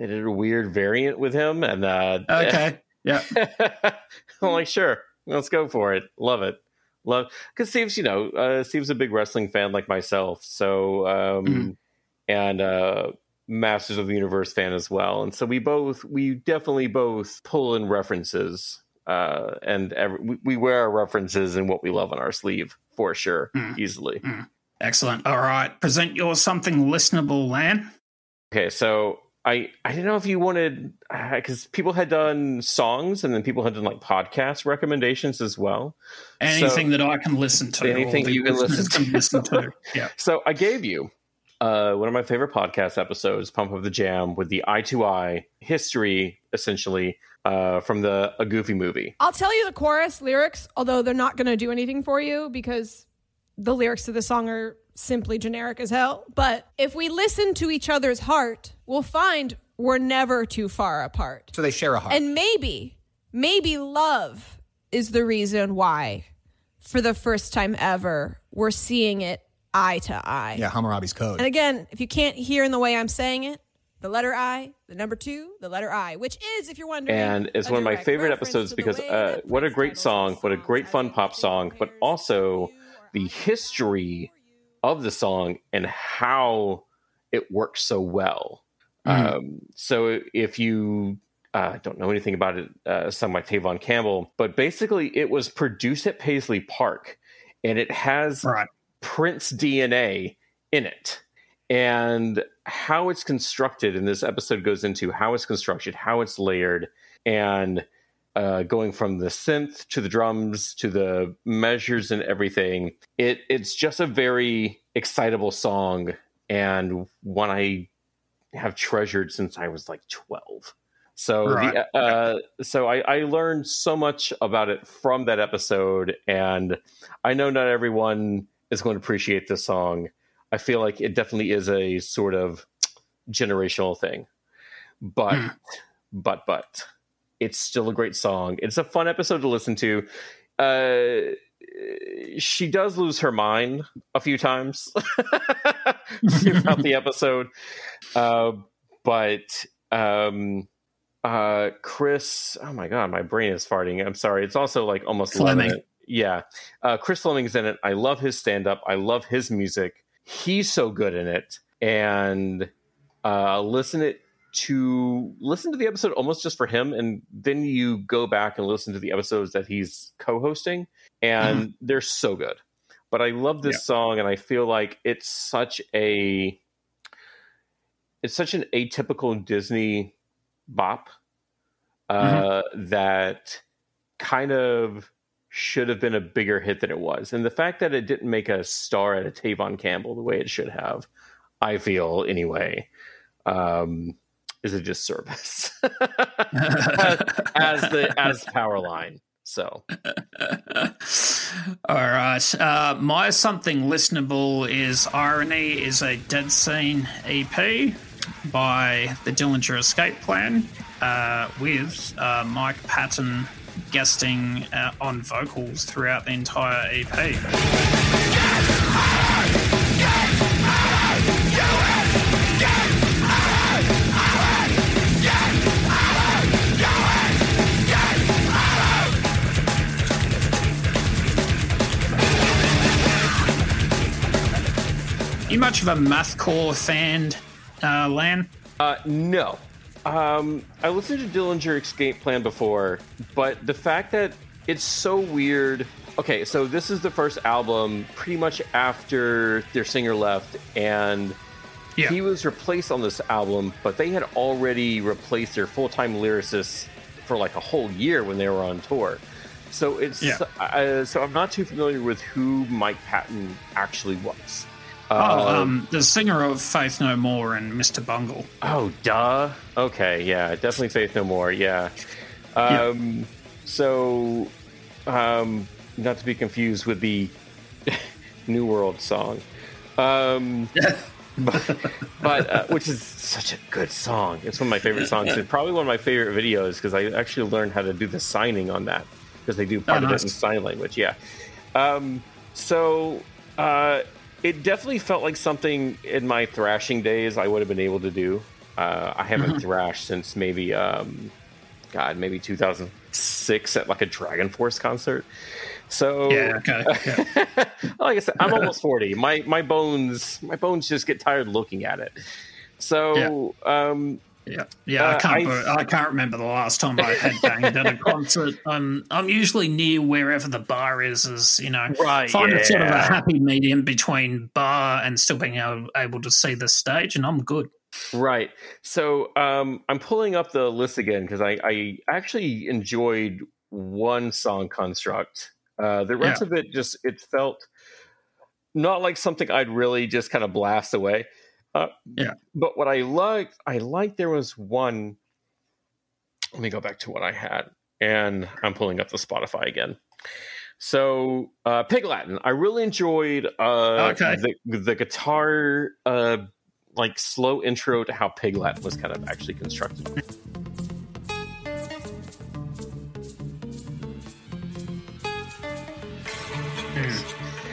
they did a weird variant with him, and uh, okay, yeah. I'm like, sure, let's go for it. Love it, love because Steve's you know uh, Steve's a big wrestling fan like myself, so um, mm-hmm. and uh, Masters of the Universe fan as well, and so we both we definitely both pull in references. Uh, and every, we, we, wear our references and what we love on our sleeve for sure, mm. easily. Mm. Excellent. All right, present your something listenable, Lan. Okay, so I I didn't know if you wanted because people had done songs and then people had done like podcast recommendations as well. Anything so, that I can listen to, anything you can listen to. Can listen to. Yeah. So I gave you uh, one of my favorite podcast episodes, "Punch Up the Jam," with the eye to eye history, essentially uh, from the a Goofy movie. I'll tell you the chorus lyrics, although they're not going to do anything for you because the lyrics to the song are simply generic as hell. But if we listen to each other's heart, we'll find we're never too far apart. So they share a heart. And maybe, maybe love is the reason why, for the first time ever, we're seeing it eye to eye. Yeah, Hammurabi's code. And again, if you can't hear in the way I'm saying it, the letter I, the number two, the letter I, which is, if you're wondering, and it's one of my favorite episodes because uh, what a great song, what a great fun pop song, but also the history of the song and how it works so well. Mm-hmm. Um, so if you uh, don't know anything about it, uh, sung by Tevin Campbell, but basically it was produced at Paisley Park, and it has right. Prince DNA in it. And how it's constructed, and this episode goes into how it's constructed, how it's layered, and uh, going from the synth to the drums to the measures and everything. It it's just a very excitable song and one I have treasured since I was like twelve. So right. the, uh, so I, I learned so much about it from that episode, and I know not everyone is going to appreciate this song. I feel like it definitely is a sort of generational thing, but mm. but but it's still a great song. It's a fun episode to listen to. Uh, she does lose her mind a few times throughout the episode, uh, but um, uh, Chris. Oh my god, my brain is farting. I'm sorry. It's also like almost Fleming. Yeah, uh, Chris Fleming's in it. I love his stand up. I love his music. He's so good in it, and uh, listen it to listen to the episode almost just for him and then you go back and listen to the episodes that he's co-hosting and mm-hmm. they're so good but i love this yeah. song and i feel like it's such a it's such an atypical disney bop uh, mm-hmm. that kind of should have been a bigger hit than it was and the fact that it didn't make a star at a Tevin Campbell the way it should have i feel anyway um, is a disservice as, the as Powerline. So, all right. Uh, my something listenable is irony is a dead scene EP by the Dillinger Escape Plan uh, with uh, Mike Patton guesting uh, on vocals throughout the entire EP. Much of a mathcore fan, uh, Lan? Uh, no. Um, I listened to Dillinger Escape Plan before, but the fact that it's so weird. Okay, so this is the first album pretty much after their singer left, and Yeah. he was replaced on this album, but they had already replaced their full time lyricist for like a whole year when they were on tour. So it's Yeah. uh, so I'm not too familiar with who Mike Patton actually was. Oh, Uh, um, the singer of Faith No More and Mr. Bungle. Oh, duh. Okay, yeah, definitely Faith No More. Yeah. Um, So, um, not to be confused with the New World song, um, but, but uh, which is such a good song. It's one of my favorite songs. and probably one of my favorite videos because I actually learned how to do the signing on that because they do part Oh, of it in sign language. Yeah. Um, so uh, it definitely felt like something in my thrashing days I would have been able to do. Uh, I haven't Mm-hmm. thrashed since maybe, um, God, maybe 2006 at like a Dragon Force concert. So Yeah, okay. Yeah. like I said, I'm almost 40. My my bones my bones just get tired looking at it. So um, Yeah, yeah. I Uh, can't. I- I, I can't remember the last time I had banged at a concert. I'm I'm usually near wherever the bar is. As you know, Right, Find it sort of a happy medium between bar and still being able, able to see the stage, and I'm good. Right. So um, I'm pulling up the list again because I, I actually enjoyed one song construct. Uh, the rest Yeah. of it just it felt not like something I'd really just kind of blast away. Uh, Yeah. But what I liked, I liked there was one. Let me go back to what I had, and I'm pulling up the Spotify again. So, uh, Pig Latin, I really enjoyed uh, Okay. the the guitar uh, like slow intro to how Pig Latin was kind of actually constructed.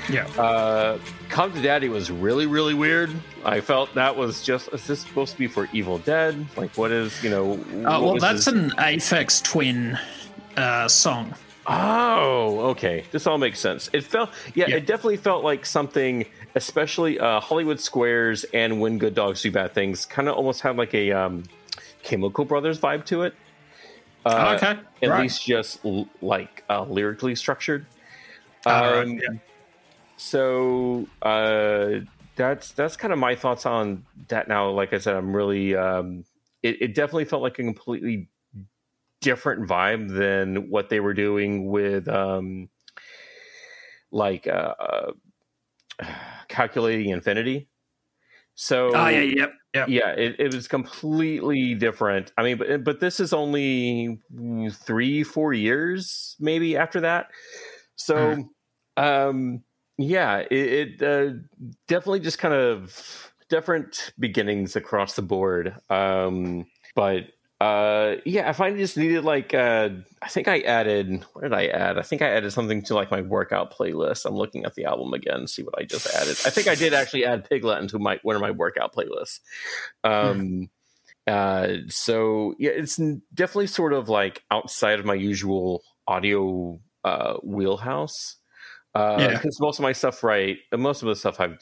Yeah. Uh, Come to Daddy was really really weird. I felt that was just is this supposed to be for Evil Dead? Like what is you know? Uh, well, that's this- an Aphex Twin uh, song. Oh, okay. This all makes sense. It felt, yeah, Yeah. it definitely felt like something, especially uh, Hollywood Squares and When Good Dogs Do Bad Things, kind of almost had like a um, Chemical Brothers vibe to it. Uh, okay. At right. least just l- like uh, lyrically structured. All right, Um, yeah. So uh, that's that's kind of my thoughts on that. Now, like I said, I'm really. Um, it, it definitely felt like a completely different vibe than what they were doing with, um, like uh, uh, calculating infinity. So Oh yeah, yep, yep. yeah, it, it was completely different. I mean, but but this is only three, four years maybe after that. So, um, yeah, it, it uh, definitely just kind of different beginnings across the board. Um, but uh, yeah, I find I just needed like uh, I think I added what did I add? I think I added something to like my workout playlist. I'm looking at the album again, see what I just added. I think I did actually add Pig Latin into my one of my workout playlists. Um, uh, so yeah, it's definitely sort of like outside of my usual audio uh, wheelhouse. Uh, Yeah. because most of my stuff, right? Most of the stuff I've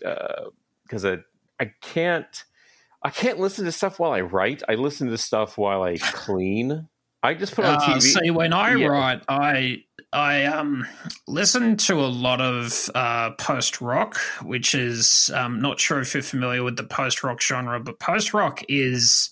because I I can't I can't listen to stuff while I write. I listen to stuff while I clean. I just put on Uh, TV. see, when I Yeah. write, I I um listen to a lot of uh, post rock, which is um, not sure if you're familiar with the post rock genre, but post rock is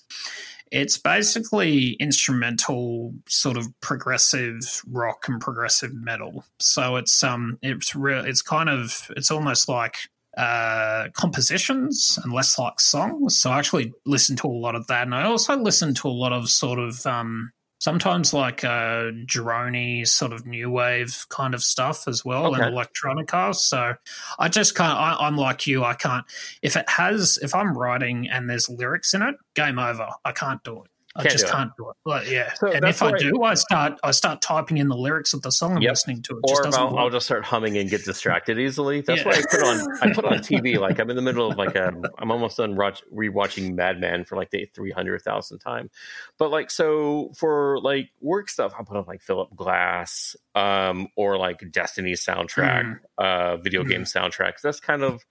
it's basically instrumental, sort of progressive rock and progressive metal. So it's um it's real. It's kind of it's almost like uh, compositions and less like songs. So I actually listen to a lot of that, and I also listen to a lot of sort of um, sometimes like uh, drony sort of new wave kind of stuff as well, Okay. and electronica. So I just can't. I, I'm like you. I can't. If it has, if I'm writing and there's lyrics in it, game over. I can't do it. I just do can't do it. Like, yeah. So and if I do, I start I start typing in the lyrics of the song I'm Yep. listening to. It or just I'll, I'll just start humming and get distracted easily. That's Yeah. why I put on I put on TV. Like I'm in the middle of like a I'm almost done watch, rewatching Mad Men for like the three hundred thousandth time. But like so for like work stuff, I put on like Philip Glass, um, or like Destiny's soundtrack, uh, video Mhm. game soundtracks. That's kind of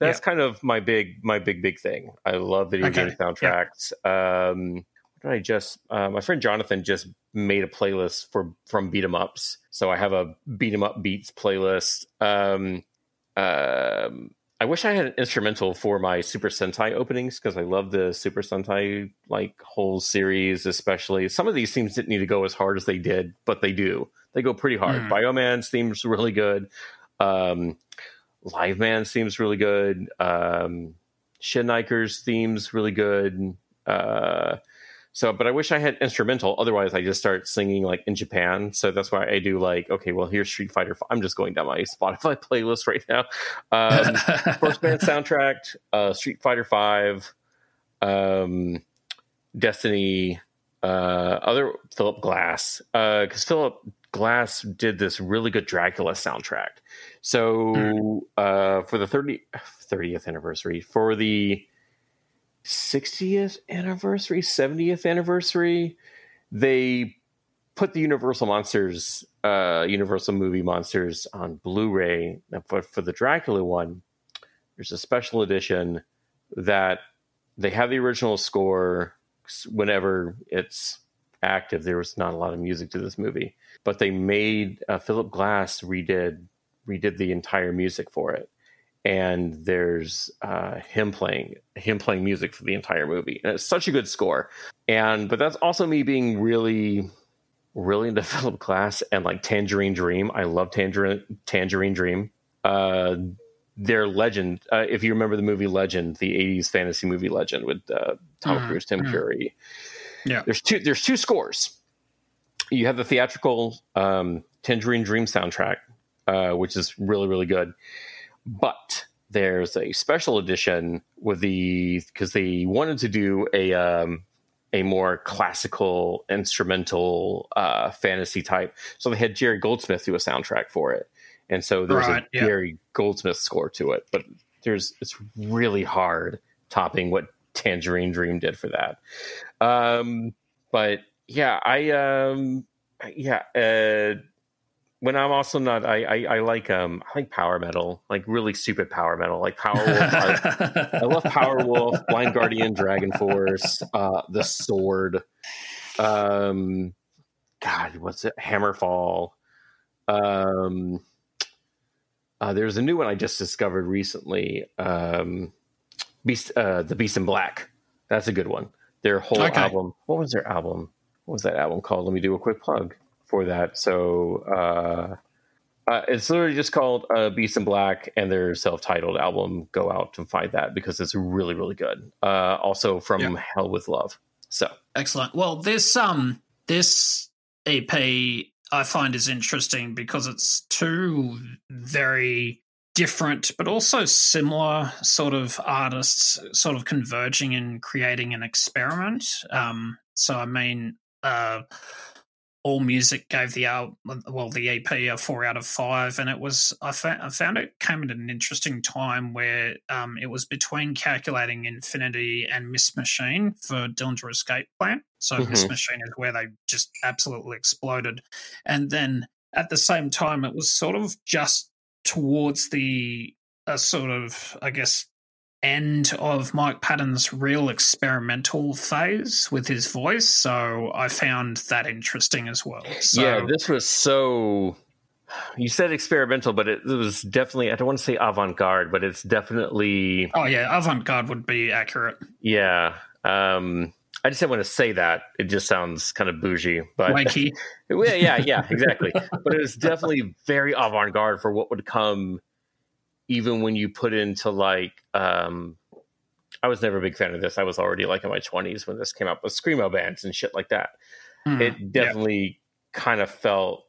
that's kind of my big my big big thing. I love video Okay. game soundtracks. Um, what did I just uh, my friend Jonathan just made a playlist for from beat 'em ups. So I have a beat 'em up beats playlist. Um, um, I wish I had an instrumental for my Super Sentai openings because I love the Super Sentai like whole series, especially. Some of these themes didn't need to go as hard as they did, but they do. They go pretty hard. Mm. Bioman's theme's really good. Um, Live Man seems really good. Um, Shinkenger's theme's really good. Uh, so, but I wish I had instrumental. Otherwise, I just start singing like in Japan. So that's why I do like, okay, well, here's Street Fighter. I'm just going down my Spotify playlist right now. Um, first band soundtrack, uh, Street Fighter Five, um, Destiny, uh, other Philip Glass, because uh, Philip Glass did this really good Dracula soundtrack. So mm. uh, for the 30, 30th anniversary, for the 60th anniversary, 70th anniversary, they put the Universal Monsters, uh, Universal movie Monsters on Blu-ray. But for the Dracula one, there's a special edition that they have the original score whenever it's active. There was not a lot of music to this movie, but they made uh, Philip Glass redid redid the entire music for it and there's uh, him playing him playing music for the entire movie. And it's such a good score. And but that's also me being really really into Philip Glass and like Tangerine Dream. I love Tangerine Tangerine Dream. Uh, their legend. Uh, if you remember the movie Legend, the '80s fantasy movie Legend with uh, Tom mm, Cruise, Tim mm. Curry. Yeah, there's two. There's two scores. You have the theatrical um, Tangerine Dream soundtrack, uh, which is really really good, but there's a special edition with the because they wanted to do a um, a more classical instrumental uh, fantasy type. So they had Jerry Goldsmith do a soundtrack for it, and so there's right, a yeah. Jerry Goldsmith score to it. But there's it's really hard topping what Tangerine Dream did for that. Um, but yeah, I um, yeah. Uh, when I'm also not, I, I, I like um I like power metal, like really stupid power metal, like Power Wolf. I, I, love Power Wolf, Blind Guardian, Dragon Force, uh, the Sword, um, God, what's it? Hammerfall. Um, uh, there's a new one I just discovered recently. Um, Beast, uh, the Beast in Black. That's a good one. Their whole okay. album. What was their album? What was that album called? Let me do a quick plug for that. So uh, uh, it's literally just called uh, Beast in Black, and their self-titled album. Go out and find that because it's really, really good. Uh, also from yeah. Hell with Love. So excellent. Well, this um this EP I find is interesting because it's two very different but also similar sort of artists sort of converging and creating an experiment. Um, so I mean, uh, all music gave the album, well, the EP a four out of five, and it was I, fa- I found it came at an interesting time where um, it was between calculating Infinity and Miss Machine for Dillinger Escape Plan. So mm-hmm. Miss Machine is where they just absolutely exploded, and then at the same time, it was sort of just towards the a sort of I guess end of Mike Patton's real experimental phase with his voice. So I found that interesting as well. So, yeah, this was so. You said experimental, but it, it was definitely, I don't want to say avant garde, but it's definitely. Oh, yeah, avant garde would be accurate. Yeah. Um, I just didn't want to say that. It just sounds kind of bougie, but Mikey. yeah, yeah, exactly. but it was definitely very avant garde for what would come even when you put into like um I was never a big fan of this. I was already like in my 20s when this came out with screamo bands and shit like that. Mm, it definitely yeah. kind of felt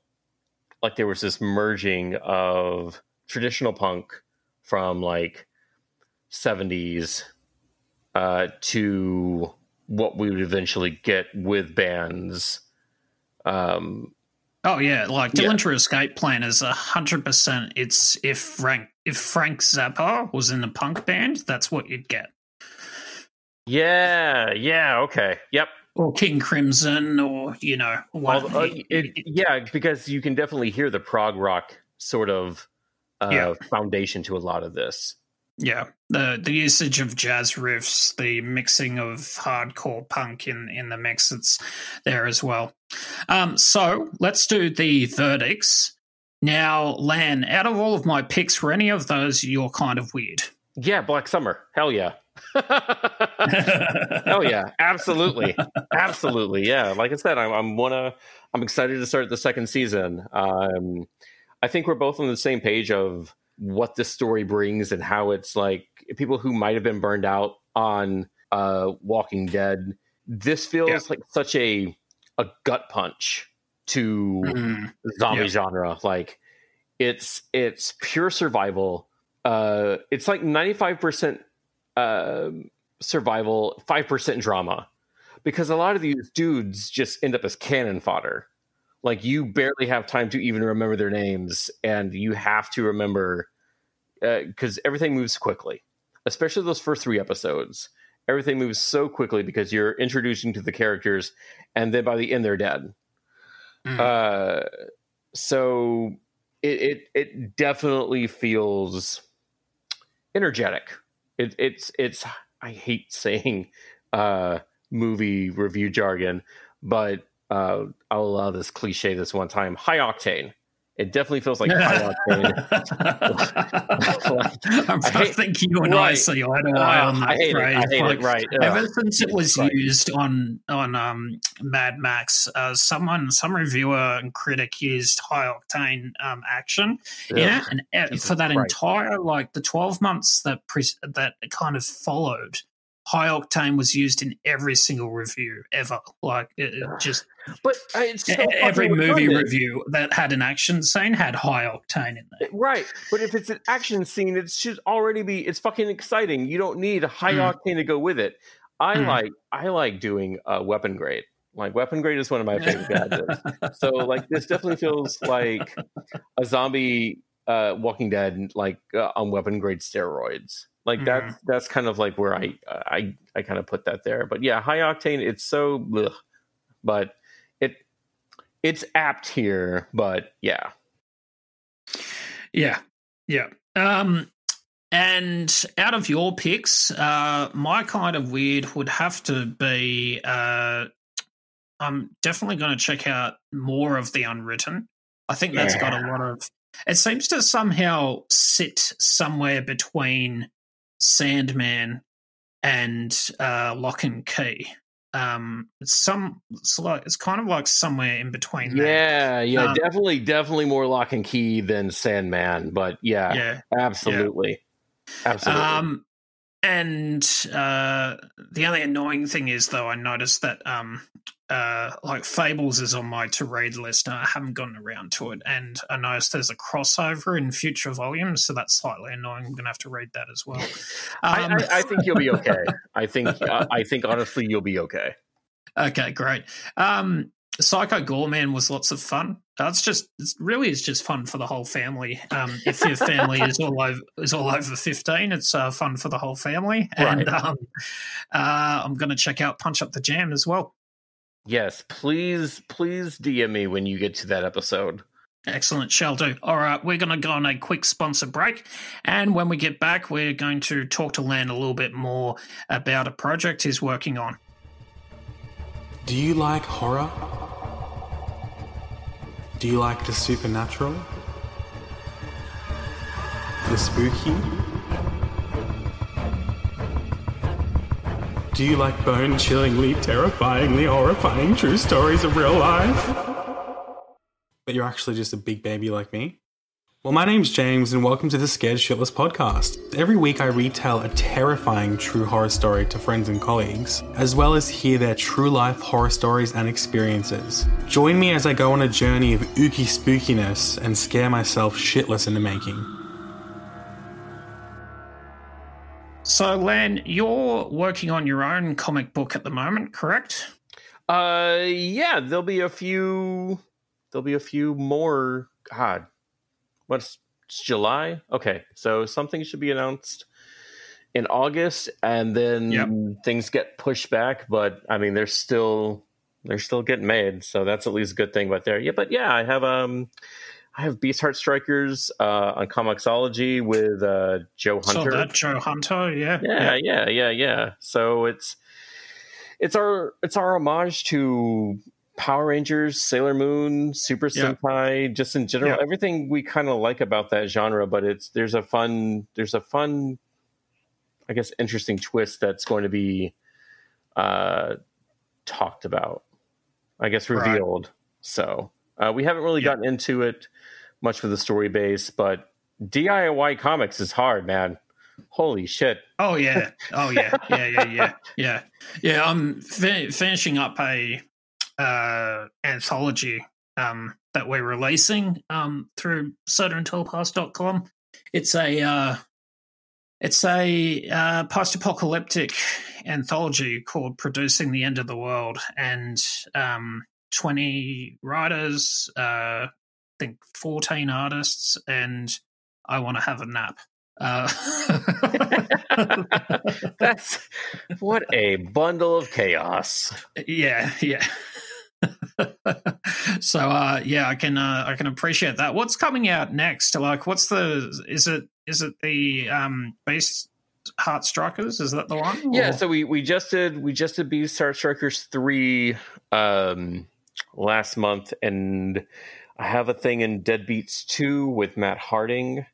like there was this merging of traditional punk from like 70s uh, to what we would eventually get with bands um, Oh yeah, like Dillinger yeah. Escape Plan is a hundred percent. It's if Frank if Frank Zappa was in a punk band, that's what you'd get. Yeah, yeah, okay, yep. Or King Crimson, or you know, well, uh, it, yeah, because you can definitely hear the prog rock sort of uh, yeah. foundation to a lot of this. Yeah, the the usage of jazz riffs, the mixing of hardcore punk in in the mix, it's there as well. Um, so let's do the verdicts now. Lan, out of all of my picks, were any of those you're kind of weird? Yeah, Black Summer. Hell yeah. Hell yeah. Absolutely. Absolutely. Yeah. Like I said, I'm, I'm wanna I'm excited to start the second season. Um, I think we're both on the same page of what this story brings and how it's like people who might have been burned out on uh, Walking Dead. This feels Yeah. like such a a gut punch to Mhm. zombie Yeah. genre. Like it's it's pure survival. Uh, it's like ninety five percent um, survival, five percent drama, because a lot of these dudes just end up as cannon fodder. Like you barely have time to even remember their names, and you have to remember because everything moves quickly, especially those first three episodes. Everything moves so quickly because you're introducing to the characters, and then by the end they're dead. Mm. Uh, so it, it it definitely feels energetic. It, it's it's I hate saying uh, movie review jargon, but uh, I'll allow this cliche this one time. High octane. It definitely feels like high octane. I'm I think you and I right. see eye to eye on that I hate it. phrase. I hate Like, it. Right. Ever since it was Right. used on on um, Mad Max, uh, someone, some reviewer and critic used high octane um, action in it, and uh, Jesus for that Christ. entire like the twelve months that pre- that kind of followed, high octane was used in every single review ever. Like it, it just But uh, it's so every movie review that had an action scene had high octane in there. Right, but if it's an action scene, it should already be. It's fucking exciting. You don't need high Mm. octane to go with it. I Mm. like. I like doing uh, weapon grade. Like weapon grade is one of my favorite gadgets. so like this definitely feels like a zombie uh, Walking Dead, like uh, on weapon grade steroids. Like Mm-hmm. that's that's kind of like where I I I kind of put that there. But yeah, high octane. It's so, ugh. but it it's apt here. But yeah, Yeah, yeah. Um, and out of your picks, uh, my kind of weird would have to be. Uh, I'm definitely going to check out more of the Unwritten. I think that's got a lot of. It seems to somehow sit somewhere between Sandman and uh, Lock and Key. Um, it's some. It's like it's kind of like somewhere in between. Yeah, yeah, Um, definitely, definitely more lock and key than Sandman. But yeah, yeah. absolutely, absolutely. Um, and uh, the only annoying thing is, though, I noticed that um, uh, like Fables is on my to read list, and I haven't gotten around to it. And I noticed there's a crossover in future volumes, so that's slightly annoying. I'm going to have to read that as well. I, Um, I, I think you'll be okay. I think, I, I think honestly, you'll be okay. Okay, great. Um, Psycho Goreman was lots of fun. Uh, it's just, it's really is just fun for the whole family. Um, if your family is all over is all over fifteen, it's uh, fun for the whole family. And um, uh, I'm going to check out Punch Up the Jam as well. Yes, please, please DM me when you get to that episode. Excellent, shall do. All right, we're going to go on a quick sponsor break. And when we get back, we're going to talk to Lan a little bit more about a project he's working on. Do you like horror? Do you like the supernatural? The spooky? Do you like bone chillingly, terrifyingly horrifying true stories of real life? But you're actually just a big baby like me? Well, my name's James, and welcome to the Scared Shitless podcast. Every week, I retell a terrifying true horror story to friends and colleagues, as well as hear their true life horror stories and experiences. Join me as I go on a journey of ooky spookiness and scare myself shitless in the making. So, Lan, you're working on your own comic book at the moment, correct? Uh, yeah, there'll be a few. There'll be a few more. God, what's it's July? Okay, so something should be announced in August, and then Yep. things get pushed back. But I mean, they're still they're still getting made, so that's at least a good thing. But there, yeah, but yeah, I have um. I have Beast Heart Strikers uh, on Comixology with uh, Joe So Hunter. that Joe Hunter, yeah, yeah, yeah, yeah, yeah. So it's it's our it's our homage to Power Rangers, Sailor Moon, Super Yeah. Sentai, just in general, Yeah. everything we kind of like about that genre. But it's there's a fun there's a fun I guess, interesting twist that's going to be uh, talked about. I guess Right. revealed. So uh, we haven't really Yeah. gotten into it much with the story base, but DIY comics is hard, man. Holy shit! Oh yeah, oh yeah, yeah, yeah, yeah, yeah, yeah. I'm fi- finishing up a uh, anthology um, that we're releasing um, through SodaandTellpass.com. It's a uh, it's a uh, post-apocalyptic anthology called "Producing the End of the World," and um, twenty writers, uh, I think fourteen artists, and I want to have a nap. Uh, That's what a bundle of chaos. yeah, yeah. so uh yeah, I can uh, I can appreciate that. What's coming out next? Like what's the is it is it the um Beast Heart Strikers? Is that the one? Yeah, Or- so we we just did we just did Beast Heart Strikers three um last month, and I have a thing in Deadbeats two with Matt Harding,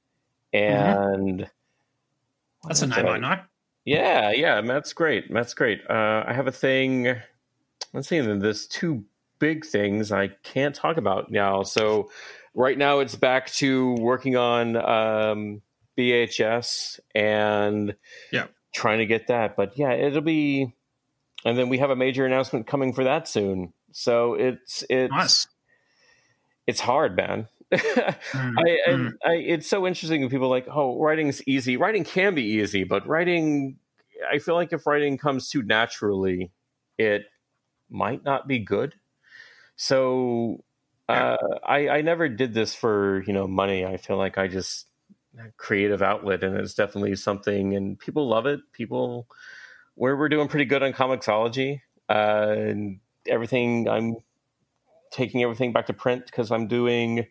and that's a name I know. yeah, yeah, Matt's great. Matt's great. Uh, I have a thing. Let's see, there's two big things I can't talk about now. So right now it's back to working on um, BHS and Yeah. trying to get that. But yeah, it'll be, and then we have a major announcement coming for that soon. So it's it's Nice. it's hard, man. Mm, I, mm. I, it's so interesting when people are like, oh, writing's easy. Writing can be easy, but writing, I feel like if writing comes too naturally, it might not be good. So uh, I, I never did this for you know money. I feel like I just creative outlet, and it's definitely something, and people love it. People, we're we're doing pretty good on ComiXology, uh, and everything. I'm taking everything back to print because I'm doing.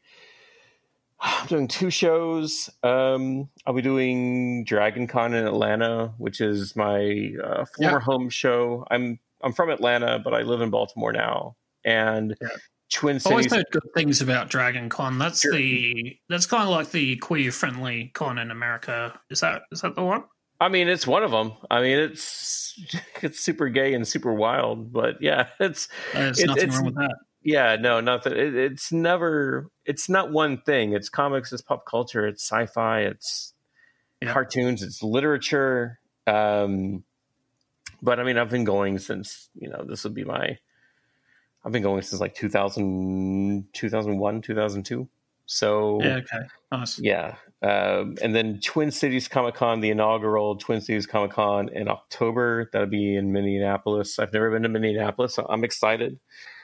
I'm doing two shows. Um, I'll be doing Dragon Con in Atlanta, which is my uh, former Yeah. home show. I'm I'm from Atlanta, but I live in Baltimore now. And Yeah. Twin I've always heard good things about Dragon Con. That's Sure. the that's kind of like the queer friendly con in America. Is that is that the one? I mean, it's one of them. I mean, it's it's super gay and super wild, but yeah, it's There's It- nothing it's- wrong with that. Yeah, no, nothing. It, it's never. It's not one thing. It's comics. It's pop culture. It's sci-fi. It's Yeah. cartoons. It's literature. Um, but I mean, I've been going since you know this would be my. I've been going since like 2000, 2001, 2002. So Yeah. Okay. Nice. yeah. Um, and then Twin Cities Comic Con, the inaugural Twin Cities Comic Con in October. That'll be in Minneapolis. I've never been to Minneapolis, so I'm excited.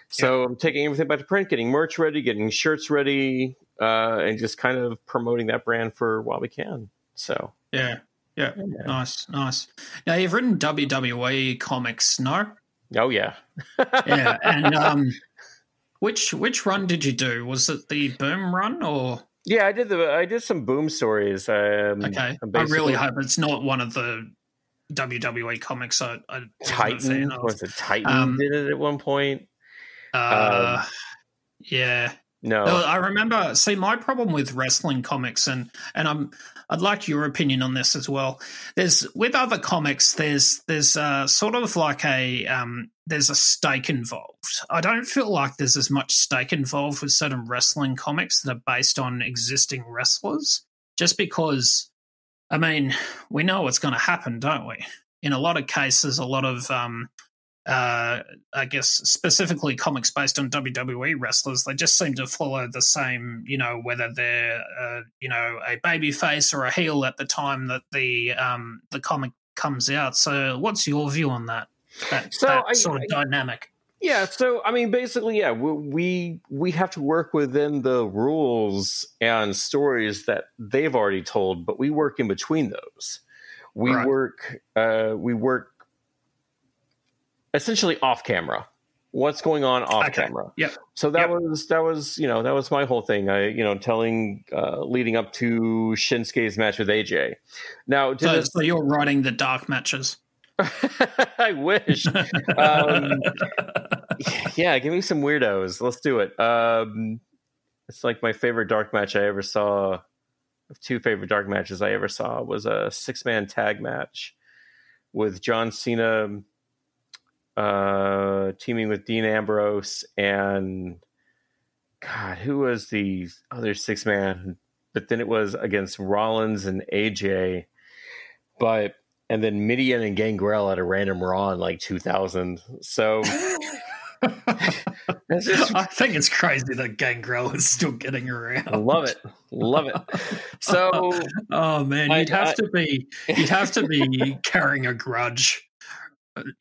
So I'm taking everything back to print, getting merch ready, getting shirts ready, uh, and just kind of promoting that brand for while we can. So Yeah. Yeah. Nice. Nice. Now you've written WWE comics, no? oh yeah, Yeah. And um, which which run did you do? Was it the Boom run or? yeah. I did the I did some boom stories. Um, Okay. I really hope it's not one of the WWE comics. I, I a Titan was it Titan Um, did it at one point? Uh, yeah. No, No, I remember. See, my problem with wrestling comics, and and I'm I'd like your opinion on this as well. There's with other comics, there's there's uh, sort of like a um, there's a stake involved. I don't feel like there's as much stake involved with certain wrestling comics that are based on existing wrestlers. Just because, I mean, we know what's going to happen, don't we? In a lot of cases, a lot of um, uh, I guess specifically comics based on WWE wrestlers, they just seem to follow the same, you know, whether they're, uh, you know, a baby face or a heel at the time that the um, the comic comes out. So, what's your view on that? That, So that I- sort of I- dynamic. Yeah, so I mean, basically, yeah, we, we we have to work within the rules and stories that they've already told, but we work in between those. We Right. work, uh, we work essentially off camera. What's going on off Okay. camera? Yep. So that Yep. was that was you know that was my whole thing. I you know telling uh, leading up to Shinsuke's match with AJ. Now, So, this- so you're writing the dark matches. I wish. um, yeah, give me some weirdos. Let's do it. Um, it's like my favorite dark match I ever saw. Two favorite dark matches I ever saw was a six man tag match with John Cena uh, teaming with Dean Ambrose and God, who was the other six man? But then it was against Rollins and AJ. But and then Midian and Gangrel at a random Raw in like 2000. So just, I think it's crazy that Gangrel is still getting around. I love it, love it. So, oh man, you'd have I, to be, you'd have to be carrying a grudge.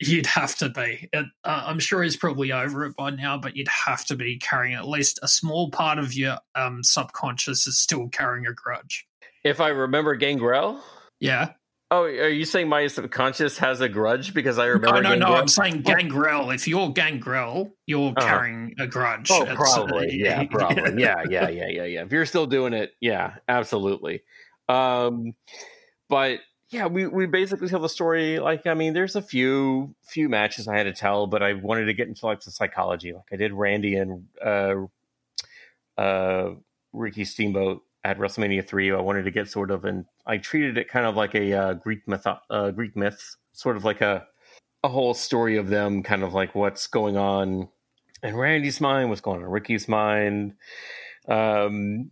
You'd have to be. uh, I'm sure he's probably over it by now, but you'd have to be carrying at least a small part of your um, subconscious is still carrying a grudge. If I remember Gangrel, yeah. Oh, are you saying my subconscious has a grudge because I remember? No, no, Gangrel? no. I'm saying Gangrel. If you're Gangrel, you're uh-huh. carrying a grudge. Oh, probably. Uh, yeah, probably. yeah, yeah, yeah, yeah, yeah. If you're still doing it, yeah, absolutely. Um, but yeah, we we basically tell the story. Like, I mean, there's a few few matches I had to tell, but I wanted to get into like the psychology. Like, I did Randy and uh, uh, Ricky Steamboat at WrestleMania three. I wanted to get sort of, and I treated it kind of like a uh, Greek myth, uh, Greek myth, sort of like a a whole story of them, kind of like what's going on in Randy's mind, what's going on in Ricky's mind. Um,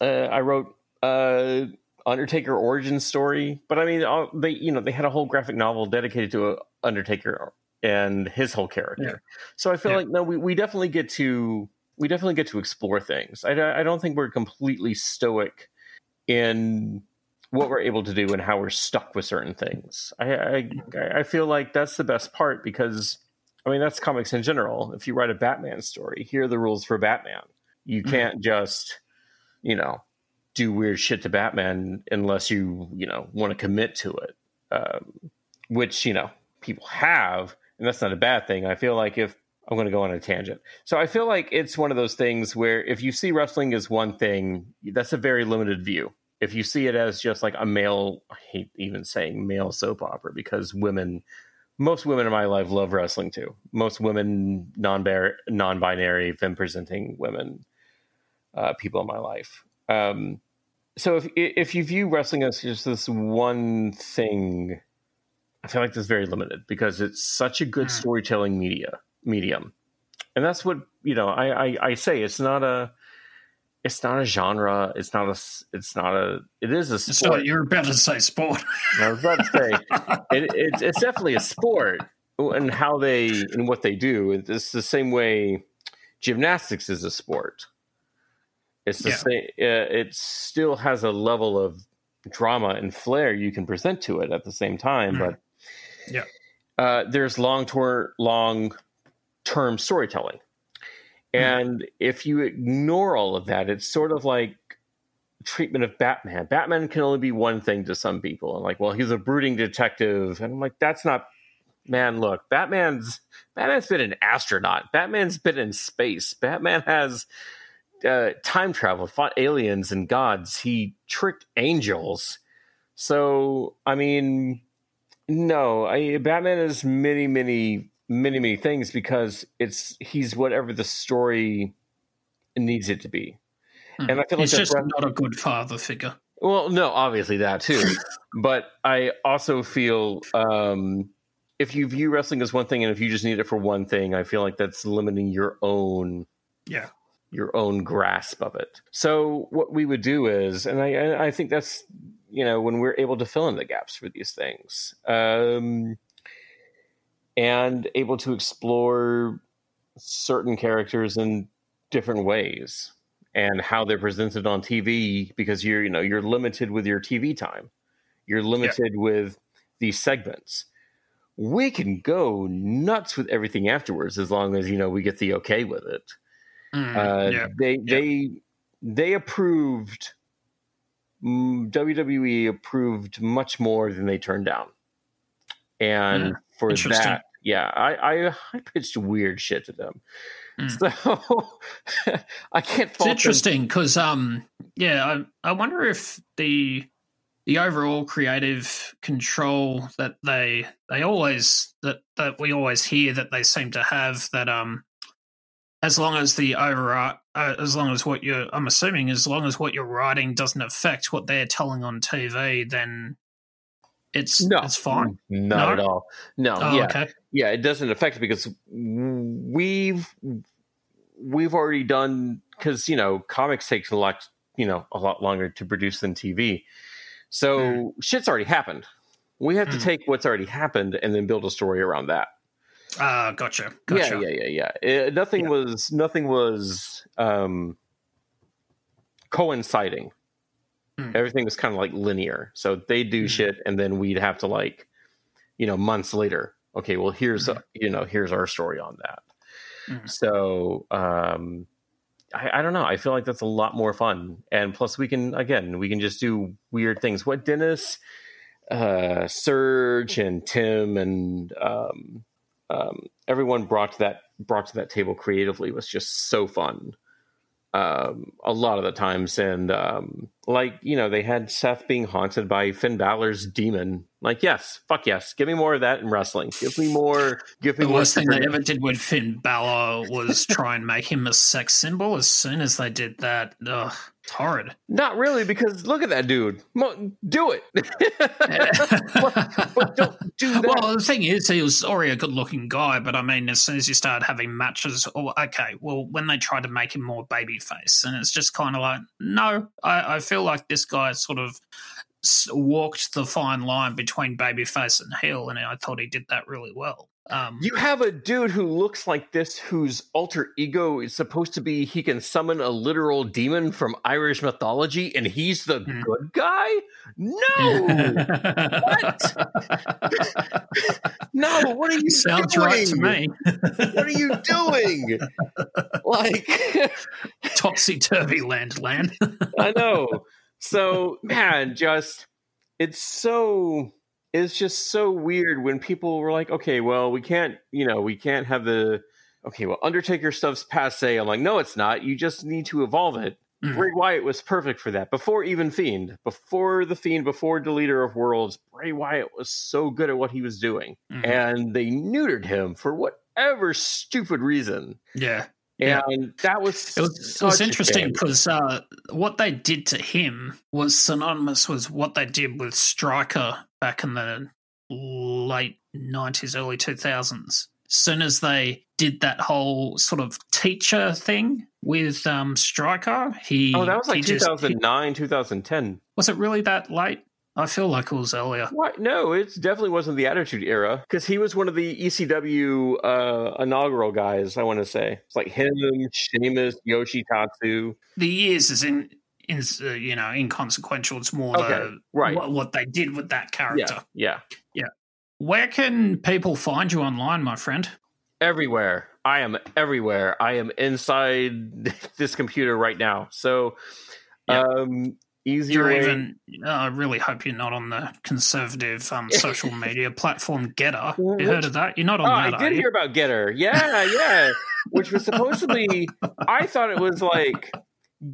uh, I wrote uh, Undertaker origin story, but I mean, all, they you know they had a whole graphic novel dedicated to a Undertaker and his whole character. Yeah. So I feel yeah. like no, we, we definitely get to we definitely get to explore things. I, I don't think we're completely stoic in what we're able to do and how we're stuck with certain things. I, I, I feel like that's the best part because I mean that's comics in general. If you write a Batman story, here are the rules for Batman. You mm-hmm. can't just you know do weird shit to Batman unless you you know want to commit to it, um, which you know people have, and that's not a bad thing. I feel like if I'm going to go on a tangent. So I feel like it's one of those things where if you see wrestling as one thing, that's a very limited view. If you see it as just like a male, I hate even saying male soap opera because women, most women in my life love wrestling too. Most women, non non-binary, femme presenting women, uh, people in my life. Um, so if if you view wrestling as just this one thing, I feel like that's very limited because it's such a good hmm. storytelling media medium, and that's what you know. I, I I say it's not a it's not a genre. It's not a. It's not a. It is a sport. You're about to say sport. I was about to say it, it, it's definitely a sport, and how they and what they do. It's the same way gymnastics is a sport. It's the yeah. same. Uh, it still has a level of drama and flair you can present to it at the same time, mm. but yeah, uh, there's long tour, long term storytelling. Hmm. And if you ignore all of that, it's sort of like treatment of Batman. Batman can only be one thing to some people. And like, well, he's a brooding detective. And I'm like, that's not man, look, Batman's Batman's been an astronaut. Batman's been in space. Batman has uh, time travel, fought aliens and gods. He tricked angels. So, I mean, no, I, Batman is many, many many many things because it's he's whatever the story needs it to be. Hmm. And I feel he's like just not a good father figure. Well, no, obviously that too, but I also feel um, if you view wrestling as one thing and if you just need it for one thing, I feel like that's limiting your own yeah your own grasp of it. So what we would do is, and I I think that's you know when we're able to fill in the gaps for these things. Um, and able to explore certain characters in different ways and how they're presented on TV because you're you know you're limited with your TV time. You're limited yeah. with these segments. We can go nuts with everything afterwards as long as you know we get the okay with it. Mm, uh, yeah. They yeah. they they approved mm, WWE approved much more than they turned down, and mm, for that yeah, I, I, I pitched weird shit to them. Mm. So I can't. It's interesting because, um, yeah, I, I wonder if the the overall creative control that they they always that that we always hear that they seem to have that um as long as the over uh, as long as what you're I'm assuming as long as what you're writing doesn't affect what they're telling on TV then it's No. it's fine. Not No? at all. No, Oh, yeah, okay. yeah. It doesn't affect because we've we've already done because you know comics takes a lot you know a lot longer to produce than TV. So Hmm. shit's already happened. We have to Mm. take what's already happened and then build a story around that. Ah, gotcha. Gotcha. Yeah, yeah, yeah, yeah. Uh, nothing Yeah. was nothing was um, coinciding. Hmm. Everything was kind of like linear. So they do Mhm. shit, and then we'd have to like, you know, months later. Okay, well here's Mhm. you know here's our story on that. Mhm. So um, I, I don't know. I feel like that's a lot more fun, and plus we can again we can just do weird things. What Dennis, uh, Serge, and Tim, and um, um, everyone brought to that brought to that table creatively was just so fun. Um, a lot of the times, and um, like you know, they had Seth being haunted by Finn Balor's demon. Like, yes, fuck yes, give me more of that in wrestling. Give me more. Give me The more. worst thing they ever did with Finn Balor was try and make him a sex symbol. As soon as they did that, ugh, it's horrid. Not really, because look at that dude. Do it. but don't do that. Well, the thing is, he was already a good-looking guy, but I mean, as soon as you start having matches, oh, okay, well, when they tried to make him more babyface, and it's just kind of like, no, I, I feel like this guy sort of walked the fine line between babyface and heel, and I thought he did that really well. Um, You have a dude who looks like this, whose alter ego is supposed to be he can summon a literal demon from Irish mythology, and he's the Hmm. good guy? No, what? no. What are you Sounds doing? right to me. What are you doing? like, Topsy turvy land, land. I know. So, man, just it's so it's just so weird when people were like, okay, well, we can't, you know, we can't have the okay, well, Undertaker stuff's passe. I'm like, no, it's not. You just need to evolve it. Mhm. Bray Wyatt was perfect for that. Before even Fiend, before the Fiend, before Deleter of Worlds, Bray Wyatt was so good at what he was doing, Mhm. and they neutered him for whatever stupid reason. Yeah. Yeah. And that was It was, it was interesting because uh, what they did to him was synonymous with what they did with Striker back in the late 90s, early 2000s. Soon as they did that whole sort of teacher thing with um, Striker, he. Oh, that was like just- 2009, 2010. was it really that late? I feel like it was earlier. What? No, it definitely wasn't the Attitude Era because he was one of the ECW uh, inaugural guys. I want to say it's like him, Sheamus, Yoshitatsu. The years is in. In uh, you know, inconsequential. It's more Okay, the, right. what, what they did with that character. Yeah, yeah, Where can people find you online, my friend? everywhere. I am everywhere. I am inside this computer right now. So, Yeah. um, easy You're way. even. Uh, I really hope you're not on the conservative um, social media platform GETTR. You heard of that? You're not on Oh, that, I did hear about GETTR. Yeah, yeah. Which was supposed to be. I thought it was like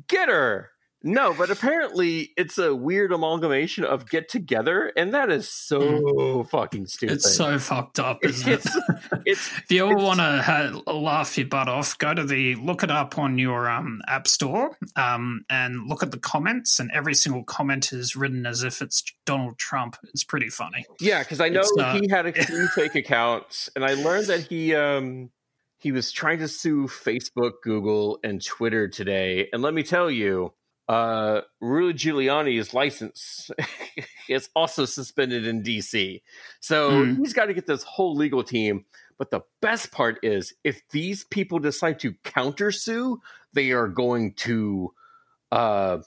Getter. No, but apparently it's a weird amalgamation of Get Together, and that is so fucking stupid. It's so fucked up, isn't it? It's, it's if you ever want to ha- laugh your butt off, go to the look it up on your um, app store um, and look at the comments. And every single comment is written as if it's Donald Trump. It's pretty funny. yeah, because I know uh, he had a few fake accounts, and I learned that he um he was trying to sue Facebook, Google, and Twitter today. And let me tell you, uh, Rudy Giuliani's license is also suspended in DC. So Mm. he's got to get this whole legal team. But the best part is, if these people decide to countersue, they are going to, uh,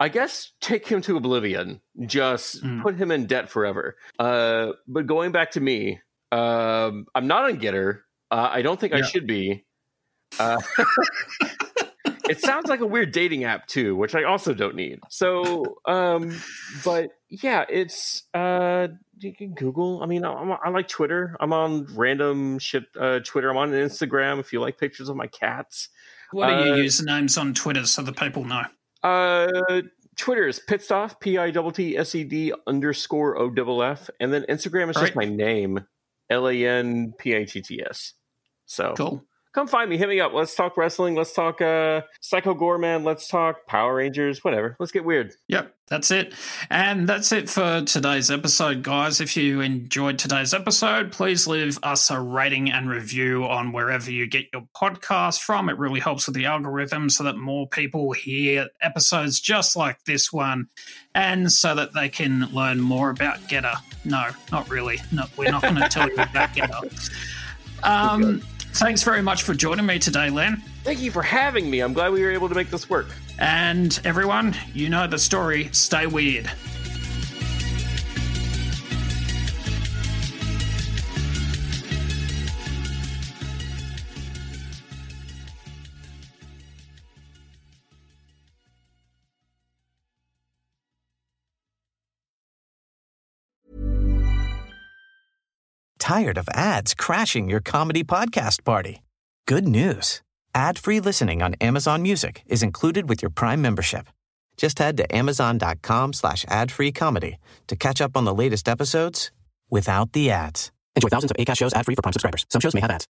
I guess, take him to oblivion. Just Mm. put him in debt forever. Uh, but going back to me, um, I'm not on GETTR. Uh, I don't think I should be. Uh, it sounds like a weird dating app too, which I also don't need. So, um, but yeah, it's uh, you can Google. I mean, I'm, I like Twitter. I'm on random shit. Uh, Twitter. I'm on Instagram. If you like pictures of my cats. What are your Uh, usernames on Twitter so the people know? Uh, Twitter is pitstop p i double t s e d underscore o double f, and then Instagram is just Right. my name, l a n p i t t s. So Cool. Come find me. Hit me up. Let's talk wrestling. Let's talk uh, Psycho Goreman. Let's talk Power Rangers. Whatever. Let's get weird. Yep, that's it. And that's it for today's episode, guys. If you enjoyed today's episode, please leave us a rating and review on wherever you get your podcast from. It really helps with the algorithm so that more people hear episodes just like this one and so that they can learn more about GETTR. No, not really. No, we're not going to tell you about GETTR. Um, thanks very much for joining me today, Lan. Thank you for having me. I'm glad we were able to make this work. And everyone, you know the story. Stay weird. Tired of ads crashing your comedy podcast party? Good news. Ad-free listening on Amazon Music is included with your Prime membership. Just head to amazon.com slash ad-free comedy to catch up on the latest episodes without the ads. Enjoy thousands of ACAST shows ad-free for Prime subscribers. Some shows may have ads.